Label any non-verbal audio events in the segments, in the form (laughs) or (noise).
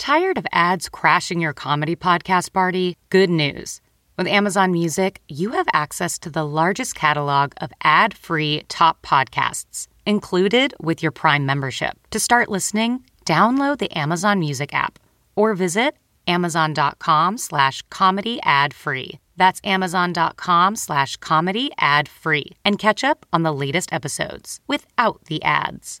Tired of ads crashing your comedy podcast party? Good news. With Amazon Music, you have access to the largest catalog of ad free top podcasts included with your Prime membership. To start listening, download the Amazon Music app or visit amazon.com slash comedy ad free. That's amazon.com slash comedy ad free and catch up on the latest episodes without the ads.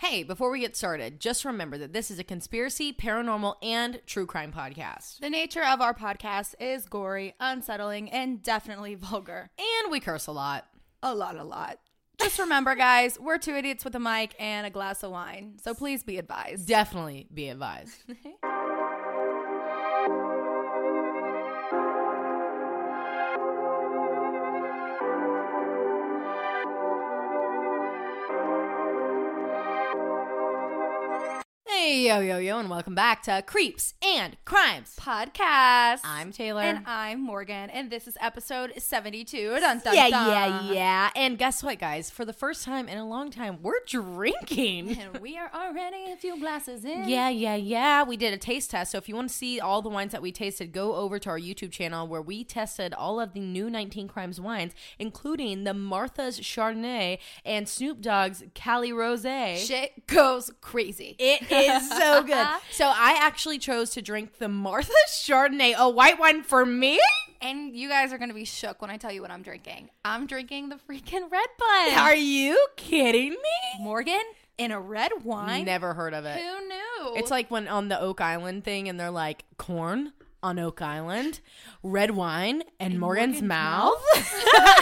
Hey, before we get started, just remember that this is a conspiracy, paranormal, and true crime podcast. The nature of our podcast is gory, unsettling, and definitely (laughs) vulgar. And we curse a lot. A lot, a lot. Just remember, guys, we're two idiots with a mic and a glass of wine. So please be advised. Definitely be advised. (laughs) Hey, yo, yo, yo, and welcome back to Creeps and Crimes Podcast. I'm Taylar. And I'm Morgan. And this is episode 72. Dun, dun, yeah, dun. yeah, yeah. And guess what, guys? For the first time in a long time, we're drinking. And we are already a few glasses in. Yeah, yeah, yeah. We did a taste test. So if you want to see all the wines that we tasted, go over to our YouTube channel where we tested all of the new 19 Crimes wines, including the Martha's Chardonnay and Snoop Dogg's Cali Rose. Shit goes crazy. It is (laughs) so good. (laughs) So I actually chose to drink the Martha's Chardonnay, a white wine for me. And you guys are going to be shook when I tell you what I'm drinking. I'm drinking the freaking red bud. Are you kidding me? Morgan in a red wine? Never heard of it. Who knew? It's like when on the Oak Island thing and they're like corn on Oak Island, red wine, and Morgan's, Morgan's mouth. (laughs)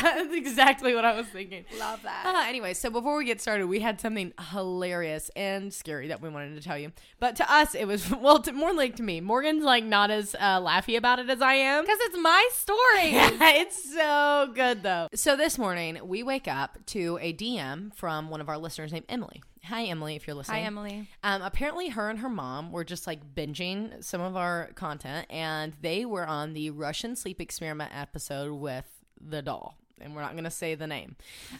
That's exactly what I was thinking. Love that. Uh, anyway, so before we get started, we had something hilarious and scary that we wanted to tell you. But to us, it was, (laughs) well, to, more like to me. Morgan's like not as uh, laughy about it as I am. Because it's my story. (laughs) it's so good though. So this morning, we wake up to a DM from one of our listeners named Emily. Hi, Emily, if you're listening. Hi, Emily. Um, apparently, her and her mom were just like binging some of our content, and they were on the Russian sleep experiment episode with the doll. And we're not going to say the name.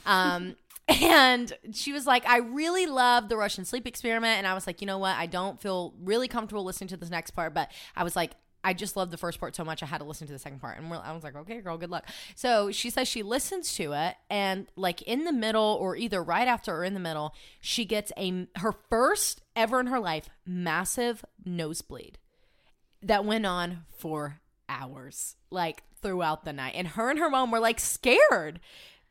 Um, (laughs) and she was like, I really love the Russian sleep experiment. And I was like, you know what? I don't feel really comfortable listening to this next part, but I was like, I just loved the first part so much I had to listen to the second part. And I was like, okay, girl, good luck. So she says she listens to it and like in the middle or either right after or in the middle, she gets a her first ever in her life massive nosebleed that went on for hours, like throughout the night. And her and her mom were like scared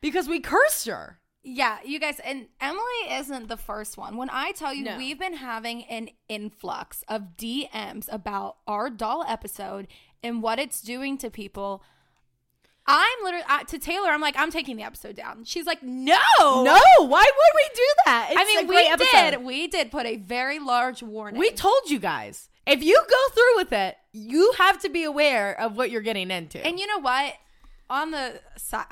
because we cursed her. Yeah, you guys, and Emily isn't the first one. When I tell you, No. we've been having an influx of DMs about our doll episode and what it's doing to people. I'm literally uh, to Taylar. I'm like, I'm taking the episode down. She's like, No, No, why would we do that? It's I a mean, we episode. did. We did put a very large warning. We told you guys. If you go through with it, you have to be aware of what you're getting into. And you know what? On the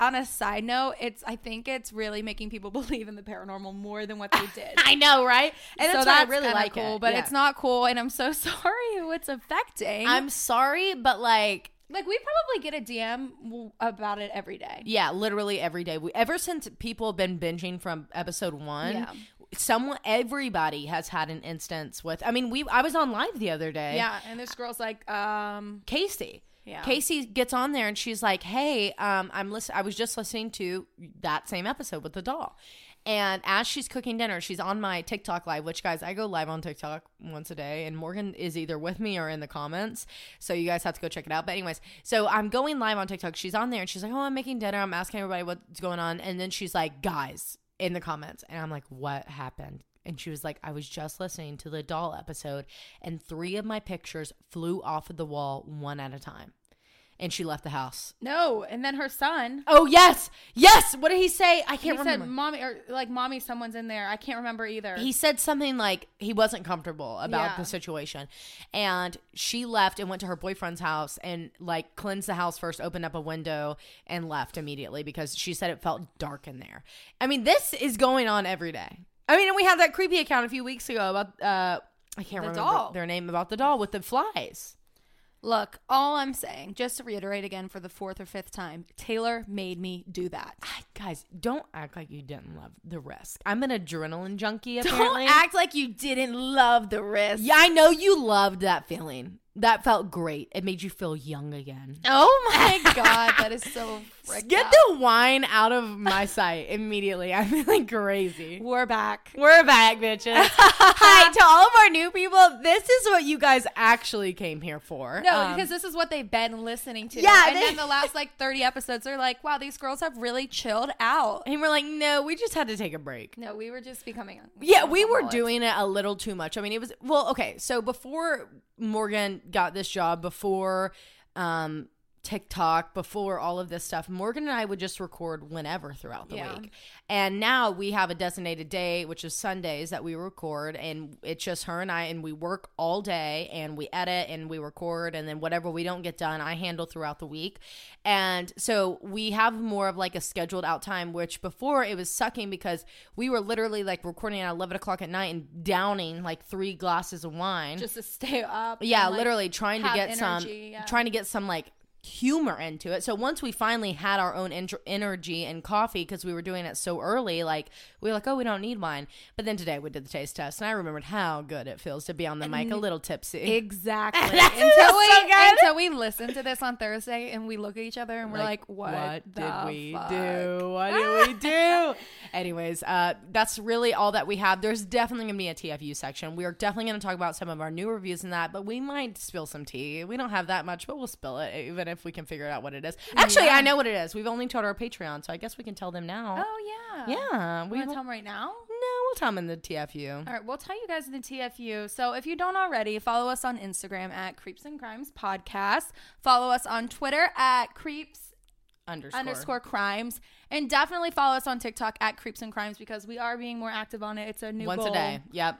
on a side note, it's I think it's really making people (laughs) believe in the paranormal more than what they (laughs) did. I know, right? And so that's, that's really like cool, it. but Yeah. it's not cool, and I'm so (laughs) sorry who it's affecting. I'm sorry, but like, like we probably get a DM about it every day. yeah, literally every day. We, ever since people have been binging from episode one, Yeah. someone, everybody has had an instance with. I mean, we. I was on live the other day. Yeah, and this girl's like, um, Casey. Yeah. Casey gets on there and she's like, "Hey, um, I'm listen. I was just listening to that same episode with the doll." And as she's cooking dinner, she's on my TikTok live, which guys, I go live on TikTok once a day, and Morgan is either with me or in the comments. So you guys have to go check it out. But, anyways, so I'm going live on TikTok. She's on there and she's like, Oh, I'm making dinner. I'm asking everybody what's going on. And then she's like, Guys, in the comments. And I'm like, What happened? And she was like, I was just listening to the doll episode, and three of my pictures flew off of the wall one at a time. and she left the house. No, and then her son. Oh yes, yes. What did he say? I can't said, remember. "Mommy," or like, "Mommy, someone's in there." I can't remember either. he said something like he wasn't comfortable about Yeah. the situation and she left and went to her boyfriend's house and like cleansed the house first opened up a window and left immediately because she said it felt dark in there i mean this is going on every day i mean and we had that creepy account a few weeks ago about uh i can't The remember doll. their name about the doll with the flies Look, all I'm saying, just to reiterate again for the fourth or fifth time, Taylar made me do that. I- guys don't act like you didn't love the risk i'm an adrenaline junkie Don't apparently act like you didn't love the risk. yeah i know you loved that feeling that felt great it made you feel young again Oh my (laughs) god, that is so Get the wine out of my sight immediately. (laughs) I'm feeling crazy. We're back. We're back, bitches. (laughs) Hi to all of our new people. This is what you guys actually came here for. No, Um, because this is what they've been listening to. Yeah, and they- then the last like 30 episodes, they're like, wow, these girls have really chilled out. and we're like, no, we just had to take a break. No, we were just becoming. Yeah, we were doing it a little too much. I mean, it was well, okay. So before Morgan got this job, before um TikTok, before all of this stuff, Morgan and I would just record whenever throughout the Yeah. week. And now we have a designated day, which is Sundays that we record, and it's just her and I, and we work all day, and we edit and we record, and then whatever we don't get done, I handle throughout the week. And so we have more of like a scheduled out time, which before it was sucking because we were literally like recording at 11 o'clock at night and downing like three glasses of wine. just to stay up. yeah, and, like, literally trying to get some, yeah. trying to get some like humor into it. So once we finally had our own en- energy and coffee because we were doing it so early, like we were like, oh, we don't need wine. But then today we did the taste test, and I remembered how good it feels to be on the mic a little tipsy. Exactly. (laughs) Until we so until we listen to this on Thursday and we look at each other and we're like, what, did the we fuck? do? What did we (laughs) do? Anyways, uh, that's really all that we have. There's definitely gonna be a TFU section. We are definitely gonna talk about some of our new reviews and that, but we might spill some tea. We don't have that much, but we'll spill it even if we can figure out what it is. Actually, I know what it is. We've only told our Patreon, so I guess we can tell them now. Oh yeah. yeah, We we want to tell them right now? No, we'll tell them in the TFU. All right, we'll tell you guys in the TFU. So if you don't already, follow us on Instagram at Creeps and Crimes Podcast. Follow us on Twitter at Creeps Underscore. underscore crimes. And definitely follow us on TikTok at Creeps and Crimes because we are being more active on it. It's a new Once a day. Yep.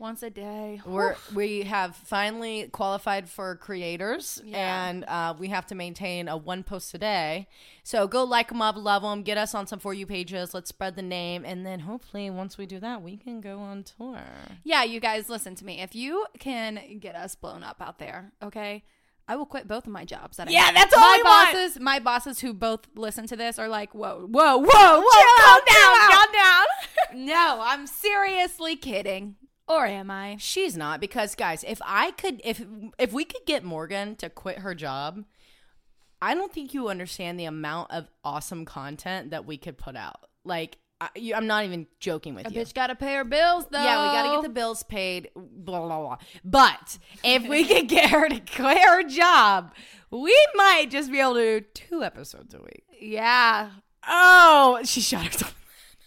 Once a day. We're we have finally qualified for creators, Yeah. and uh, we have to maintain a one post a day. So go like them up, love them, get us on some for you pages. Let's spread the name, and then hopefully once we do that, we can go on tour. Yeah, you guys, listen to me. If you can get us blown up out there, okay, I will quit both of my jobs. That Yeah, have. that's all my we want. bosses. My bosses who both listen to this are like, whoa, whoa, whoa, whoa, chill calm chill down, out. calm down. (laughs) no, I'm seriously kidding. Or am I? She's not because guys, if I could, if if we could get Morgan to quit her job, I don't think you understand the amount of awesome content that we could put out. Like. I, you, I'm not even joking with A you. bitch got to pay her bills, though. Yeah, we got to get the bills paid, blah, blah, blah. But if we could (laughs) get her to quit her job, we might just be able to do two episodes a week. Yeah. Oh, she shot herself.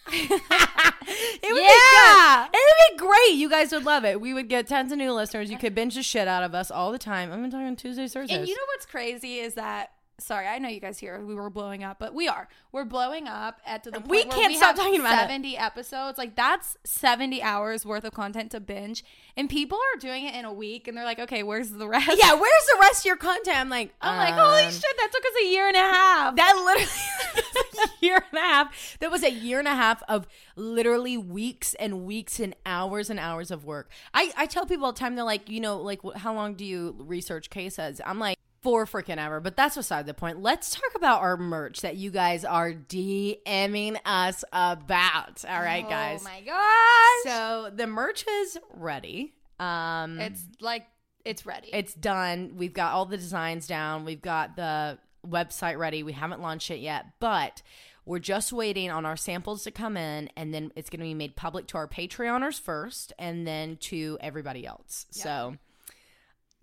(laughs) it would Yeah. be good. It would be great. You guys would love it. We would get tons of new listeners. You could binge the shit out of us all the time. I'm talking Tuesdays, Thursdays. And you know what's crazy is that. Sorry, I know you guys hear we were blowing up, but we are. We're blowing up at to the point We can't we stop have talking about it. seventy episodes. Like that's seventy hours worth of content to binge, and people are doing it in a week, and they're like, "Okay, where's the rest?" yeah, where's the rest of your content? I'm like, I'm like, "Holy um, shit, that took us a year and a half." That literally (laughs) was a year and a half. That was a year and a half of literally weeks and weeks and hours and hours of work. I, I tell people all the time, they're like, you know, like, how long do you research cases? I'm like, four freaking ever. But that's beside the point. Let's talk about our merch that you guys are DMing us about. All right, guys. Oh my gosh. So the merch is ready. Um, it's like it's ready. it's done. We've got all the designs down. We've got the website ready. We haven't launched it yet, but we're just waiting on our samples to come in, and then it's going to be made public to our Patreoners first, and then to everybody else. So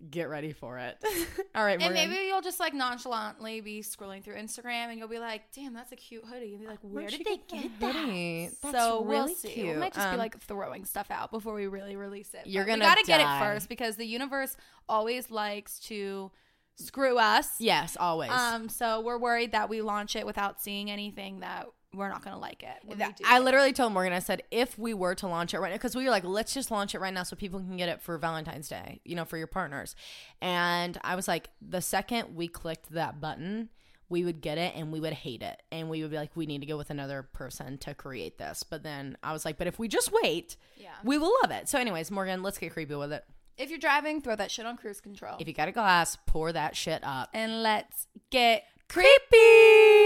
get ready for it. (laughs) all right, and Morgan. maybe you'll just like nonchalantly be scrolling through Instagram and you'll be like, "Damn, that's a cute hoodie." And you'll be like, "Where did they get get that that?" hoodie? That's so we'll really see. cute. We might just be Um, like throwing stuff out before we really release it. You're But gonna gotta get it first because the universe always likes to screw us. Yes, always. Um, so we're worried that we launch it without seeing anything that we're not going to like it. That- I literally told Morgan, I said, if we were to launch it right now, because we were like, let's just launch it right now so people can get it for Valentine's Day, you know, for your partners. And I was like, the second we clicked that button, we would get it and we would hate it. And we would be like, we need to go with another person to create this. But then I was like, but if we just wait, Yeah. we will love it. So, anyways, Morgan, let's get creepy with it. If you're driving, throw that shit on cruise control. If you got a glass, pour that shit up. and let's get creepy.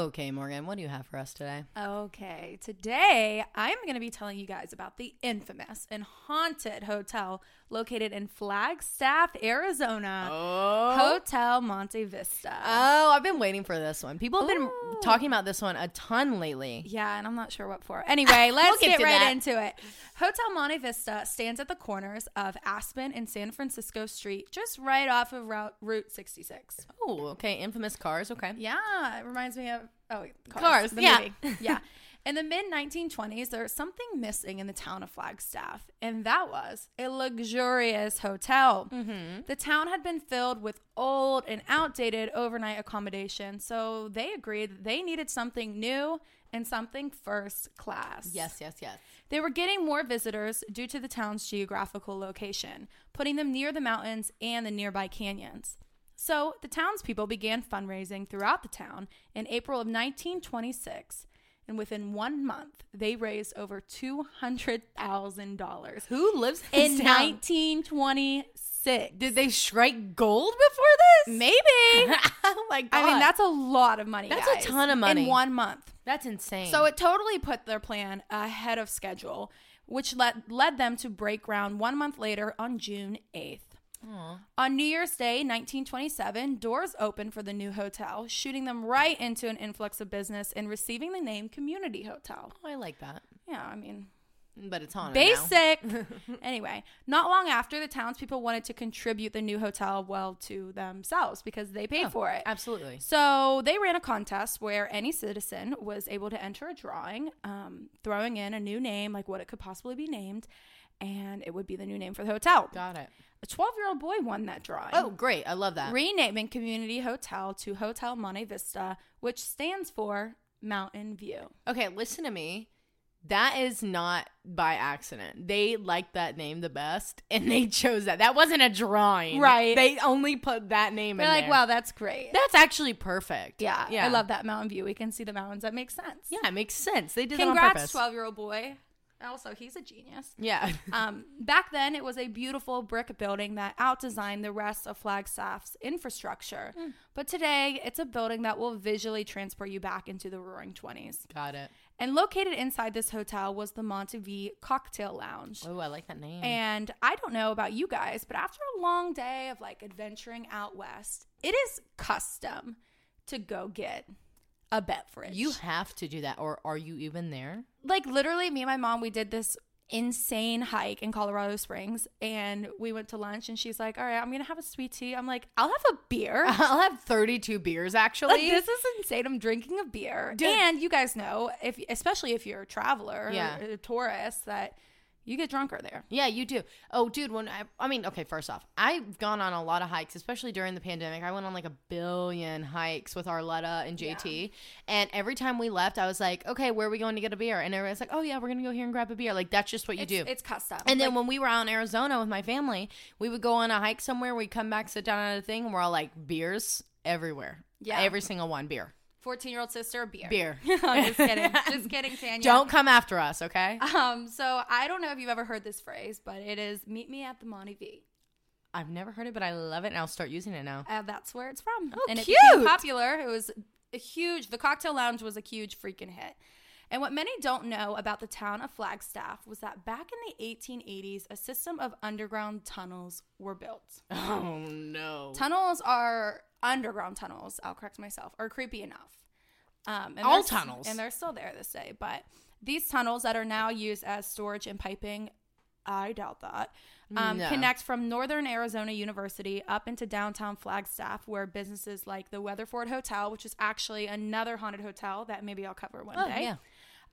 Okay, Morgan, what do you have for us today? Okay, today I'm going to be telling you guys about the infamous and haunted hotel located in Flagstaff, Arizona. oh. Hotel Monte Vista. Oh, I've been waiting for this one. People have been Ooh. talking about this one a ton lately. yeah, and I'm not sure what for. Anyway, (laughs) let's get get, right that. into it. Hotel Monte Vista stands at the corners of Aspen and San Francisco Street, just right off of Route, Route 66. Oh, okay. Infamous cars. Okay. Yeah, it reminds me of oh Cars, Cars, the yeah. movie. (laughs) yeah. In the mid 1920s, there was something missing in the town of Flagstaff, and that was a luxurious hotel. Mm-hmm. The town had been filled with old and outdated overnight accommodation, so they agreed that they needed something new and something first class. Yes, yes, yes. They were getting more visitors due to the town's geographical location, putting them near the mountains and the nearby canyons. So the townspeople began fundraising throughout the town in April of 1926, and within one month, they raised over $200,000 Who lives in this 1926. Did they strike gold before this? Maybe. (laughs) oh my god! I mean, that's a lot of money. That's a ton of money. in one month. that's insane. So it totally put their plan ahead of schedule, which led led them to break ground one month later on June 8th. On New Year's Day, 1927, doors opened for the new hotel, shooting them right into an influx of business and receiving the name Community Hotel. oh, I like that, Yeah, I mean, but it's haunted. basic. (laughs) anyway, not long after, the townspeople wanted to contribute the new hotel well to themselves because they paid for it. Absolutely. So they ran a contest where any citizen was able to enter a drawing, um, throwing in a new name, like what it could possibly be named, and it would be the new name for the hotel. Got it. A 12 year old boy won that drawing. Oh, great! I love that. Renaming Community Hotel to Hotel Monte Vista, which stands for Mountain View. Okay, listen to me. That is not by accident. They liked that name the best, (laughs) and they chose that. That wasn't a drawing, Right. They only put that name They're in like, there. wow, that's great. that's actually perfect. yeah, yeah. I love that mountain view. We can see the mountains. That makes sense. Yeah, it makes sense. They did that on Congrats, purpose. 12 year old boy. Also, he's a genius. Yeah. (laughs) Um, back then, it was a beautiful brick building that outdesigned the rest of Flagstaff's infrastructure. Hmm. But today, it's a building that will visually transport you back into the roaring 20s. Got it. And located inside this hotel was the Monte V Cocktail Lounge. Oh, I like that name. And I don't know about you guys, but after a long day of like adventuring out west, it is custom to go get a beverage. you have to do that, or are you even there? like literally me and my mom we did this insane hike in Colorado Springs and we went to lunch and she's like, "All right, I'm going to have a sweet tea." I'm like, "I'll have a beer." (laughs) I'll have 32 beers like actually. this is insane. I'm drinking a beer. Dude. And you guys know, if especially if you're a traveler Yeah. or a tourist that you get drunker there. Yeah, you do. Oh, dude, when I, I mean, okay, first off, I've gone on a lot of hikes, especially during the pandemic. I went on like a billion hikes with Arletta and JT. And every time we left, I was like, okay, where are we going to get a beer? And everyone's like, oh, yeah, we're going to go here and grab a beer. Like, that's just what you it's, do. It's custom. and then Like, when we were out in Arizona with my family, we would go on a hike somewhere. We'd come back, sit down at a thing, and we're all like, beers everywhere. Yeah. Every single one, beer. 14 year old sister, beer. Beer. (laughs) I'm just kidding. (laughs) just kidding, Tanya. Don't come after us, okay? Um, so I don't know if you've ever heard this phrase, but it is meet me at the Monte V. I've never heard it, but I love it, and I'll start using it now. Uh, that's where it's from. Oh, and it cute. became popular. It was a huge. The cocktail lounge was a huge freaking hit. And what many don't know about the town of Flagstaff was that back in the 1880s, a system of underground tunnels were built. (laughs) Oh, no. Tunnels are underground tunnels. I'll correct myself. Are creepy enough. Um, and All they're tunnels. and they're still there this day. But these tunnels that are now used as storage and piping I doubt that. Um, No. Connects from Northern Arizona University up into downtown Flagstaff, where businesses like the Weatherford Hotel, which is actually another haunted hotel that maybe I'll cover one Oh, day. yeah.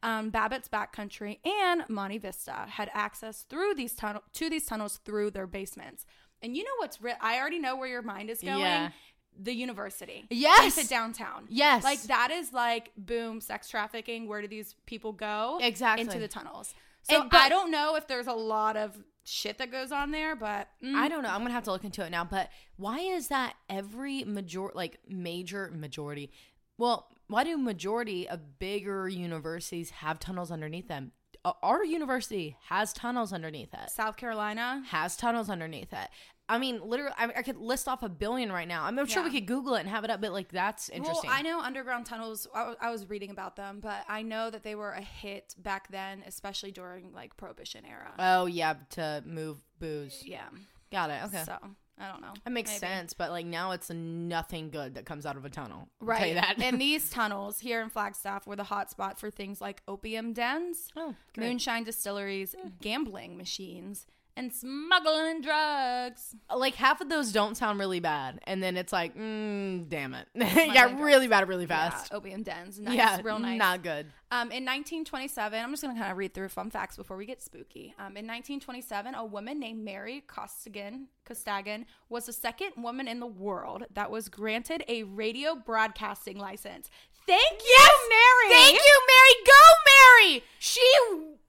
Um, Babbitt's Backcountry and Monte Vista had access through these tunnel to these tunnels through their basements. And you know what's re- I already know where your mind is going. Yeah. The university. Yes. Into downtown. Yes. Like that is like boom, sex trafficking. Where do these people go? Exactly. Into the tunnels. So And- but- I don't know if there's a lot of shit that goes on there, but mm, I don't know. I'm gonna have to look into it now. But why is that every major like major majority? Well, why do majority of bigger universities have tunnels underneath them? Uh, Our university has tunnels underneath it. South Carolina. Has tunnels underneath it. I mean, literally, I, I could list off a billion right now. I'm sure we could Google it and have it up, but like that's interesting. Well, I know underground tunnels. I, I was reading about them, but I know that they were a hit back then, especially during like Prohibition era. oh yeah, to move booze. yeah. Got it. Okay. So I don't know. that makes Maybe. sense, but like now it's nothing good that comes out of a tunnel. I'll Right. That. and (laughs) these tunnels here in Flagstaff were the hotspot for things like opium dens, Oh. Moonshine distilleries, gambling machines, and smuggling drugs. like half of those don't sound really bad, and then it's like, mm, damn it, (laughs) yeah, Smuggling really bad, really Yeah, fast. opium dens. Nice, Yeah, real nice. not good. Um, in 1927, I'm just going to kind of read through fun facts before we get spooky. Um, in 1927, a woman named Mary Costigan, Costagan was the second woman in the world that was granted a radio broadcasting license. Thank you, Mary. Thank you, Mary. Go, Mary. She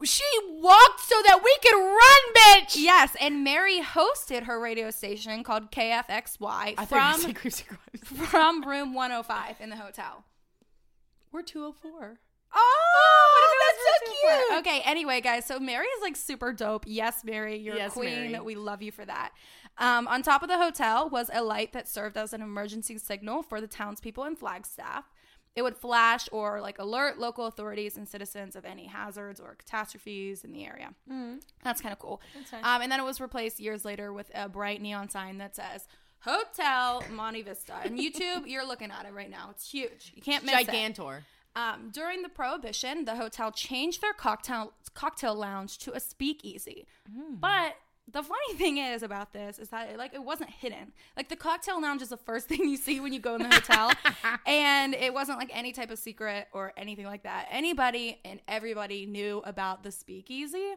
she walked so that we could run, bitch. Yes, and Mary hosted her radio station called KFXY from (laughs) from room 105 in the hotel. We're 204. Oh, that's so cute. Okay, anyway, guys, so Mary is like super dope. Yes, Mary, you're Yes, a queen. Mary. We love you for that. Um, on top of the hotel was a light that served as an emergency signal for the townspeople in Flagstaff. It would flash or like alert local authorities and citizens of any hazards or catastrophes in the area. That's kind of cool. Um, and then it was replaced years later with a bright neon sign that says Hotel Monte Vista. And YouTube, you're looking at it right now. It's huge. You can't miss it. Gigantor. Um, during the prohibition, the hotel changed their cocktail cocktail lounge to a speakeasy. But the funny thing is about this is that like it wasn't hidden. Like the cocktail lounge is the first (laughs) thing you see when you go in the hotel, (laughs) and it wasn't like any type of secret or anything like that. Anybody and everybody knew about the speakeasy.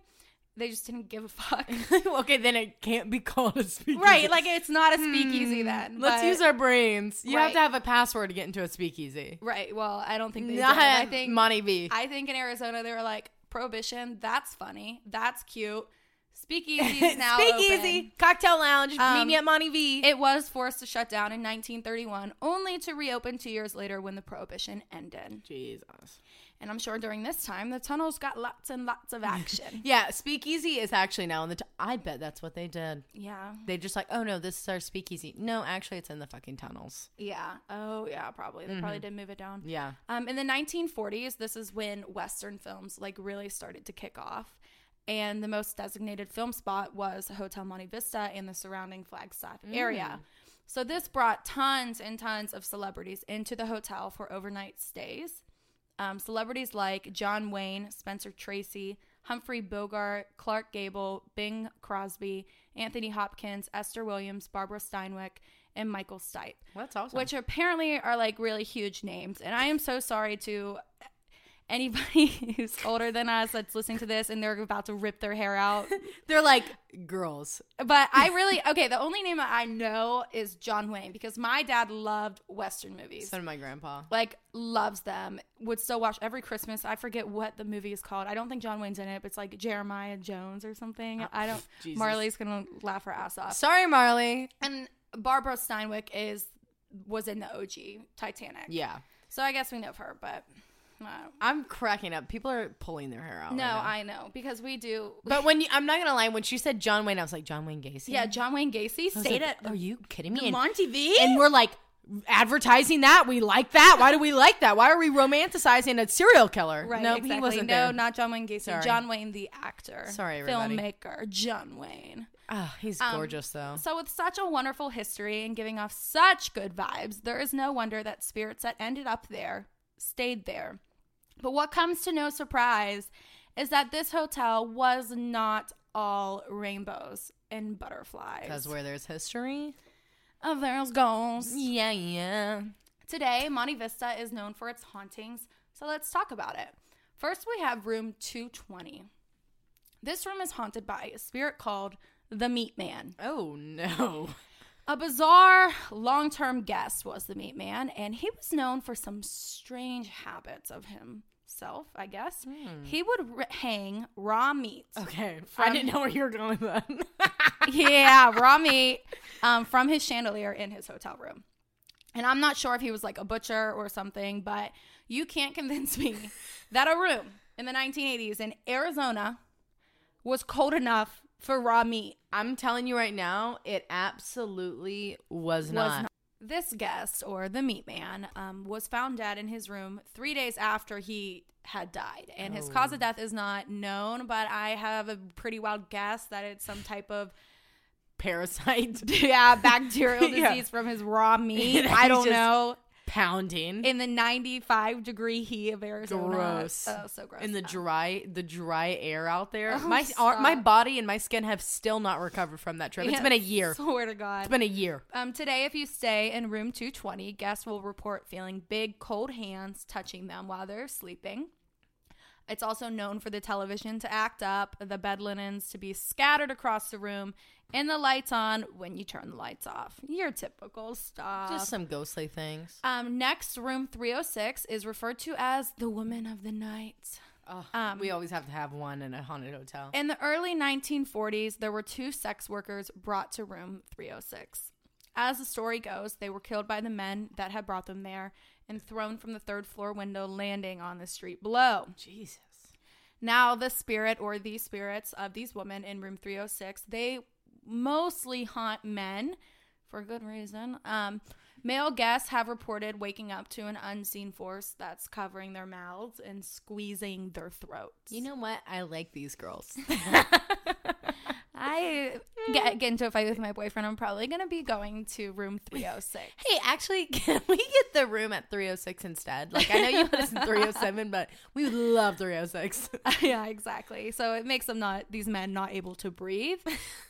They just didn't give a fuck. (laughs) okay, then it can't be called a speakeasy. right, like it's not a speakeasy then. Hmm. Let's use our brains. You have to have a password to get into a speakeasy. Right. Well, I don't think they Not did. I think Monty. I think in Arizona they were like prohibition. That's funny. That's cute. Speakeasy (laughs) now Speakeasy, open. cocktail lounge. meet Um, me at Monte V. It was forced to shut down in 1931, only to reopen two years later when the prohibition ended. Jesus. And I'm sure during this time the tunnels got lots and lots of action. (laughs) Yeah, speakeasy is actually now in the. T- I bet that's what they did. yeah. They just like, oh no, this is our speakeasy. No, actually, it's in the fucking tunnels. Yeah. Oh yeah. Probably they probably did move it down. Yeah. Um, in the 1940s, this is when Western films like really started to kick off. And the most designated film spot was Hotel Monte Vista and the surrounding Flagstaff area. So this brought tons and tons of celebrities into the hotel for overnight stays. Um, celebrities like John Wayne, Spencer Tracy, Humphrey Bogart, Clark Gable, Bing Crosby, Anthony Hopkins, Esther Williams, Barbara Stanwyck, and Michael Stipe That's awesome. which apparently are like really huge names. And I am so sorry to anybody (laughs) who's older than us that's listening to this and they're about to rip their hair out. (laughs) They're like girls. But I (laughs) really okay. The only name I know is John Wayne because my dad loved Western movies. So did my grandpa. Like loves them. Would still watch every Christmas. I forget what the movie is called. I don't think John Wayne's in it. But it's like Jeremiah Jones or something. Oh, I don't. Jesus. Marley's gonna laugh her ass off. Sorry, Marley. And Barbara Stanwyck is was in the OG Titanic. Yeah. So I guess we know of her, but I'm cracking up. People are pulling their hair out. no, right. I know because we do. But when you, I'm not gonna lie, when she said John Wayne, I was like John Wayne Gacy. Yeah, John Wayne Gacy stayed like, at Are you kidding me? And, Monte V. and we're like advertising that. We like that. Why do we like that? Why are we romanticizing a serial killer? right, no, exactly. he wasn't no, there. not John Wayne Gacy. Sorry. John Wayne, the actor, Sorry, everybody. filmmaker, John Wayne. Oh, he's Um, gorgeous though. So, with such a wonderful history and giving off such good vibes, there is no wonder that spirits that ended up there stayed there. But what comes to no surprise is that this hotel was not all rainbows and butterflies. Because where there's history. Oh, there's ghosts. Yeah, yeah. Today, Monte Vista is known for its hauntings, so let's talk about it. First, we have room 220. This room is haunted by a spirit called the Meat Man. Oh, no. A bizarre long term guest was the Meat Man, and he was known for some strange habits of himself, I guess. He would r- hang raw meat. Okay. I didn't know where you were going with that. (laughs) yeah, raw (laughs) meat um, from his chandelier in his hotel room. And I'm not sure if he was like a butcher or something, but you can't convince me (laughs) that a room in the 1980s in Arizona was cold enough for raw meat. I'm telling you right now, it absolutely was, Was not. This guest, or the meat man, um, was found dead in his room three days after he had died. And his cause of death is not known, but I have a pretty wild guess that it's some type of Parasite (laughs) yeah bacterial (laughs) disease Yeah. from his raw meat. (laughs) I don't just know. Pounding In the 95 degree heat of Arizona. Gross. Oh, so gross. in the Um, dry the dry air out there. Oh, my ar- my body and my skin have still not recovered from that trip. It's yeah, been a year. Swear to God. It's been a year. Um, today, if you stay in room 220, guests will report feeling big, cold hands touching them while they're sleeping. It's also known for the television to act up, the bed linens to be scattered across the room, and the lights on when you turn the lights off. Your typical stuff. Just some ghostly things. um, next, room 306 is referred to as the woman of the night. Um, we always have to have one in a haunted hotel. In the early 1940s, there were two sex workers brought to room 306. As the story goes, they were killed by the men that had brought them there and thrown from the third floor window, landing on the street below. Jesus. Now, the spirit or the spirits of these women in room 306, they mostly haunt men for good reason. Um, male guests have reported waking up to an unseen force that's covering their mouths and squeezing their throats. You know what? I like these girls. (laughs) I get, get into a fight with my boyfriend. I'm probably going to be going to room 306. (laughs) hey, actually, (laughs) can we get the room at 306 instead? Like, I know you put us in 307, but we would love 306. (laughs) yeah, exactly. So it makes them not these men not able to breathe.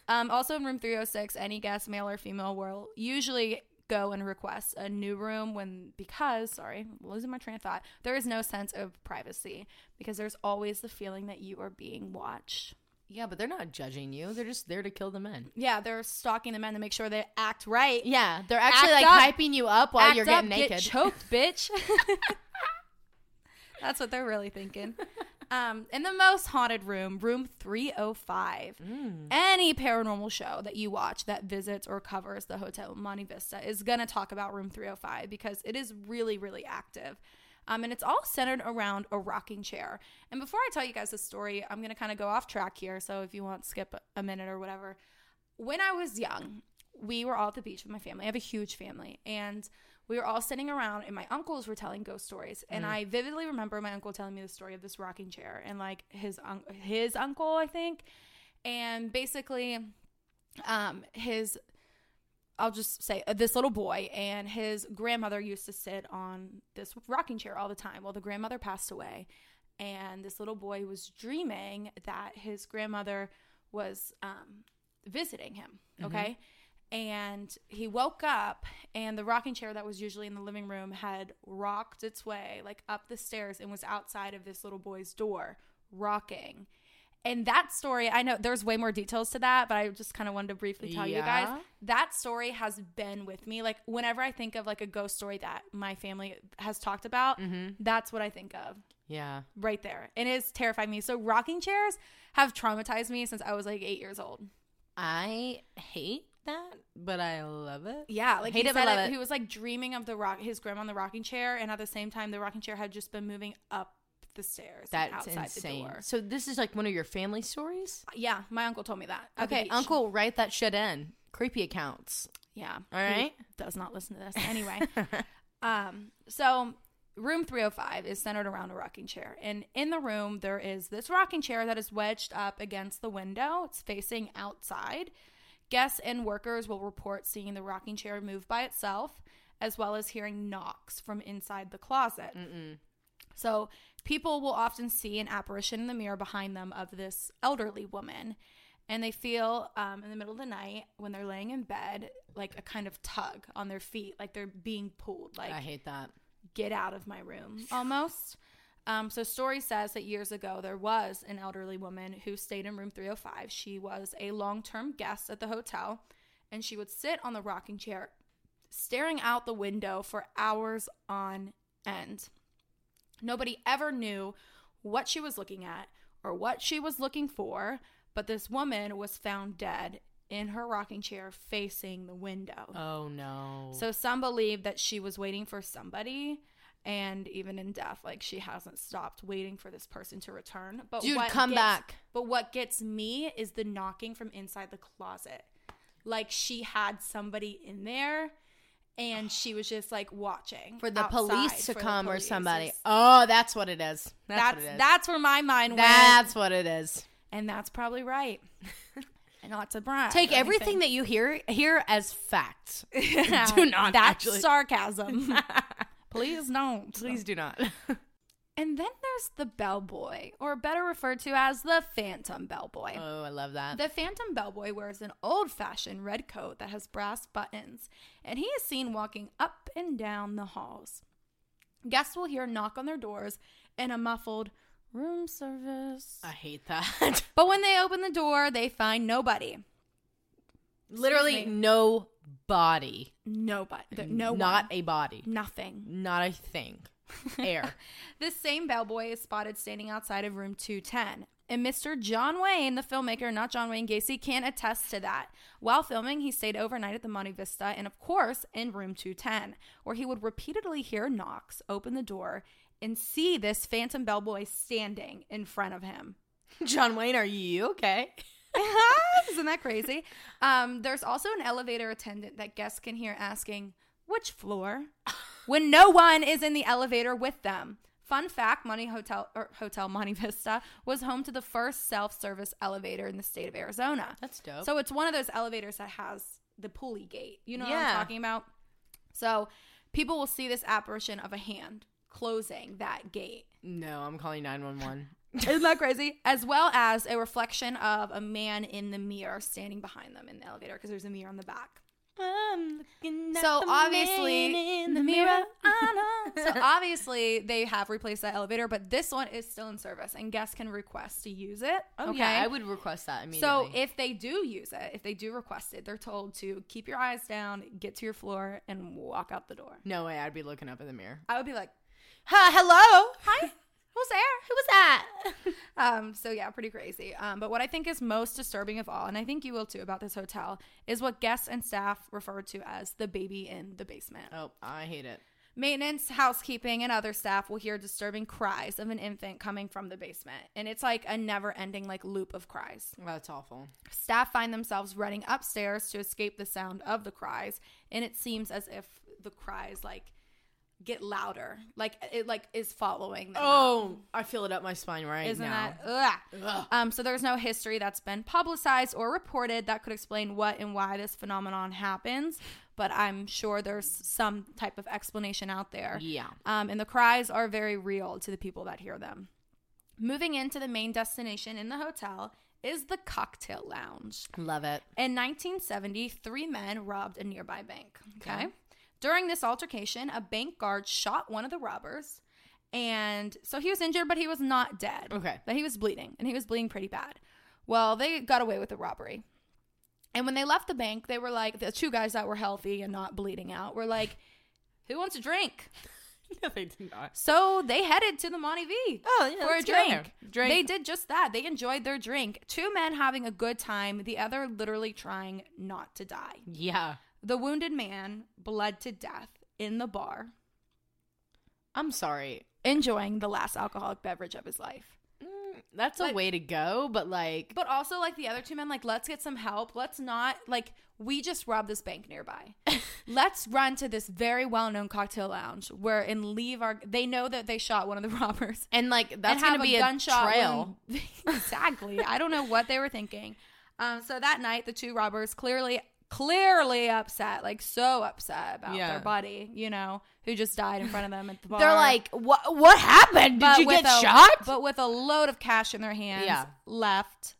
Um, also in room 306, any guest, male or female, will usually go and request a new room when because sorry, I'm losing my train of thought. There is no sense of privacy because there's always the feeling that you are being watched. Yeah, but they're not judging you. They're just there to kill the men. Yeah, they're stalking the men to make sure they act right. Yeah, they're actually Act like up. hyping you up while Act you're up, getting get naked. choked, (laughs) bitch. (laughs) That's what they're really thinking. Um, in the most haunted room, room 305, Mm. any paranormal show that you watch that visits or covers the Hotel Monte Vista is going to talk about room 305 because it is really, really active. Um, and it's all centered around a rocking chair. And before I tell you guys this story, I'm going to kind of go off track here. So if you want, skip a minute or whatever. When I was young, we were all at the beach with my family. I have a huge family. And we were all sitting around, and my uncles were telling ghost stories. And I vividly remember my uncle telling me the story of this rocking chair and like his, un- his uncle, I think. And basically, um, his I'll just say uh, this little boy and his grandmother used to sit on this rocking chair all the time. Well, the grandmother passed away, and this little boy was dreaming that his grandmother was um, visiting him. Okay. And he woke up, and the rocking chair that was usually in the living room had rocked its way like up the stairs and was outside of this little boy's door, rocking. And that story, I know there's way more details to that, but I just kind of wanted to briefly tell you guys that story has been with me. Like whenever I think of like a ghost story that my family has talked about, mm-hmm. that's what I think of yeah. right there. And it has terrified me. So rocking chairs have traumatized me since I was like eight years old. I hate that, but I love it. Yeah, like Hate he it, said, it- it. he was like dreaming of the rock, his grandma on the rocking chair, and at the same time, the rocking chair had just been moving up the stairs, That's outside insane. the door. So this is like one of your family stories? Yeah, my uncle told me that. Okay, uncle, write that shit in. Creepy accounts. Yeah. All right. Does not listen to this anyway. (laughs) um. So room 305 is centered around a rocking chair, and in the room there is this rocking chair that is wedged up against the window. It's facing outside. Guests and workers will report seeing the rocking chair move by itself, as well as hearing knocks from inside the closet. So people will often see an apparition in the mirror behind them of this elderly woman. and they feel um, in the middle of the night when they're laying in bed like a kind of tug on their feet, like they're being pulled. Like I hate that. get out of my room almost. Um, so, story says that years ago there was an elderly woman who stayed in room 305. She was a long term guest at the hotel, and she would sit on the rocking chair, staring out the window for hours on end. Nobody ever knew what she was looking at or what she was looking for, but this woman was found dead in her rocking chair facing the window. Oh no. So some believe that she was waiting for somebody, and even in death, like she hasn't stopped waiting for this person to return. But Dude, come gets- back. But what gets me is the knocking from inside the closet. Like she had somebody in there, and she was just like watching for the police to come or somebody. Oh, that's what it is. That's, That's it is. that's where my mind went. That's what it is. and that's probably right. and (laughs) not to brag. Take everything that you hear here as facts. (laughs) do not That's actually. sarcasm. (laughs) Please don't. Please do not. And then there's the bellboy, or better referred to as the Phantom Bellboy. oh, I love that. the Phantom Bellboy wears an old fashioned red coat that has brass buttons, and he is seen walking up and down the halls. Guests will hear a knock on their doors and a muffled room service. I hate that. (laughs) But when they open the door, they find nobody. Literally no body. Nobody. No Not one. a body. Nothing. Not a thing. (laughs) Air. This same bellboy is spotted standing outside of room 210. And Mr. John Wayne, the filmmaker, not John Wayne Gacy, can attest to that. While filming, he stayed overnight at the Monte Vista and, of course, in room 210, where he would repeatedly hear knocks, open the door, and see this phantom bellboy standing in front of him. (laughs) John Wayne, are you okay? (laughs) Isn't that crazy? Um, there's also an elevator attendant that guests can hear asking, which floor? When no one is in the elevator with them. Fun fact, Money Hotel or Hotel Monte Vista was home to the first self-service elevator in the state of Arizona. That's dope. So it's one of those elevators that has the pulley gate. You know what I'm talking about? So people will see this apparition of a hand closing that gate. No, I'm calling 911. (laughs) Isn't that crazy? As well as a reflection of a man in the mirror standing behind them in the elevator because there's a mirror on the back. So obviously, in the mirror. (laughs) Uh-huh. so obviously, they have replaced that elevator, but this one is still in service, and guests can request to use it. Oh, okay, yeah, I would request that immediately. So if they do use it, if they do request it, they're told to keep your eyes down, get to your floor, and walk out the door. no way, I'd be looking up in the mirror. I would be like, Hi, hello. "Hi, (laughs) who's there? Who was that? (laughs) Um, so yeah, pretty crazy. Um, but what I think is most disturbing of all, and I think you will too about this hotel, is what guests and staff refer to as the baby in the basement. oh, I hate it. Maintenance, housekeeping, and other staff will hear disturbing cries of an infant coming from the basement, and it's like a never-ending like loop of cries. That's awful. Staff find themselves running upstairs to escape the sound of the cries, and it seems as if the cries like get louder, like it like is following them. Oh, I feel it up my spine right Isn't now. that ugh. Um, so there's no history that's been publicized or reported that could explain what and why this phenomenon happens, but I'm sure there's some type of explanation out there. Yeah. Um, and the cries are very real to the people that hear them. Moving into the main destination in the hotel is the cocktail lounge. Love it. In 1970, three men robbed a nearby bank. Okay. During this altercation, a bank guard shot one of the robbers. And so he was injured, but he was not dead. Okay. But he was bleeding, and he was bleeding pretty bad. Well, they got away with the robbery. And when they left the bank, they were like, the two guys that were healthy and not bleeding out were like, who wants a drink? (laughs) No, they did not. So they headed to the Monte V Oh, yeah, for a let's go there. drink. Drink. They did just that. They enjoyed their drink. Two men having a good time, the other literally trying not to die. Yeah. The wounded man bled to death in the bar, I'm sorry. enjoying the last alcoholic beverage of his life. That's a Like- way to go, but like, But also, like the other two men, like, let's get some help. Let's not, like, we just robbed this bank nearby. (laughs) let's run to this very well known cocktail lounge where and leave our. They know that they shot one of the (laughs) robbers. and like that's and gonna be a, gunshot trail. (laughs) exactly. I don't know what they were thinking. Um, so that night, the two robbers clearly, clearly upset, like so upset about Yeah. their buddy, you know, who just died in front of them at the (laughs) bar. They're like, what? What happened? Did But you get a- shot? But with a load of cash in their hands, Yeah. left.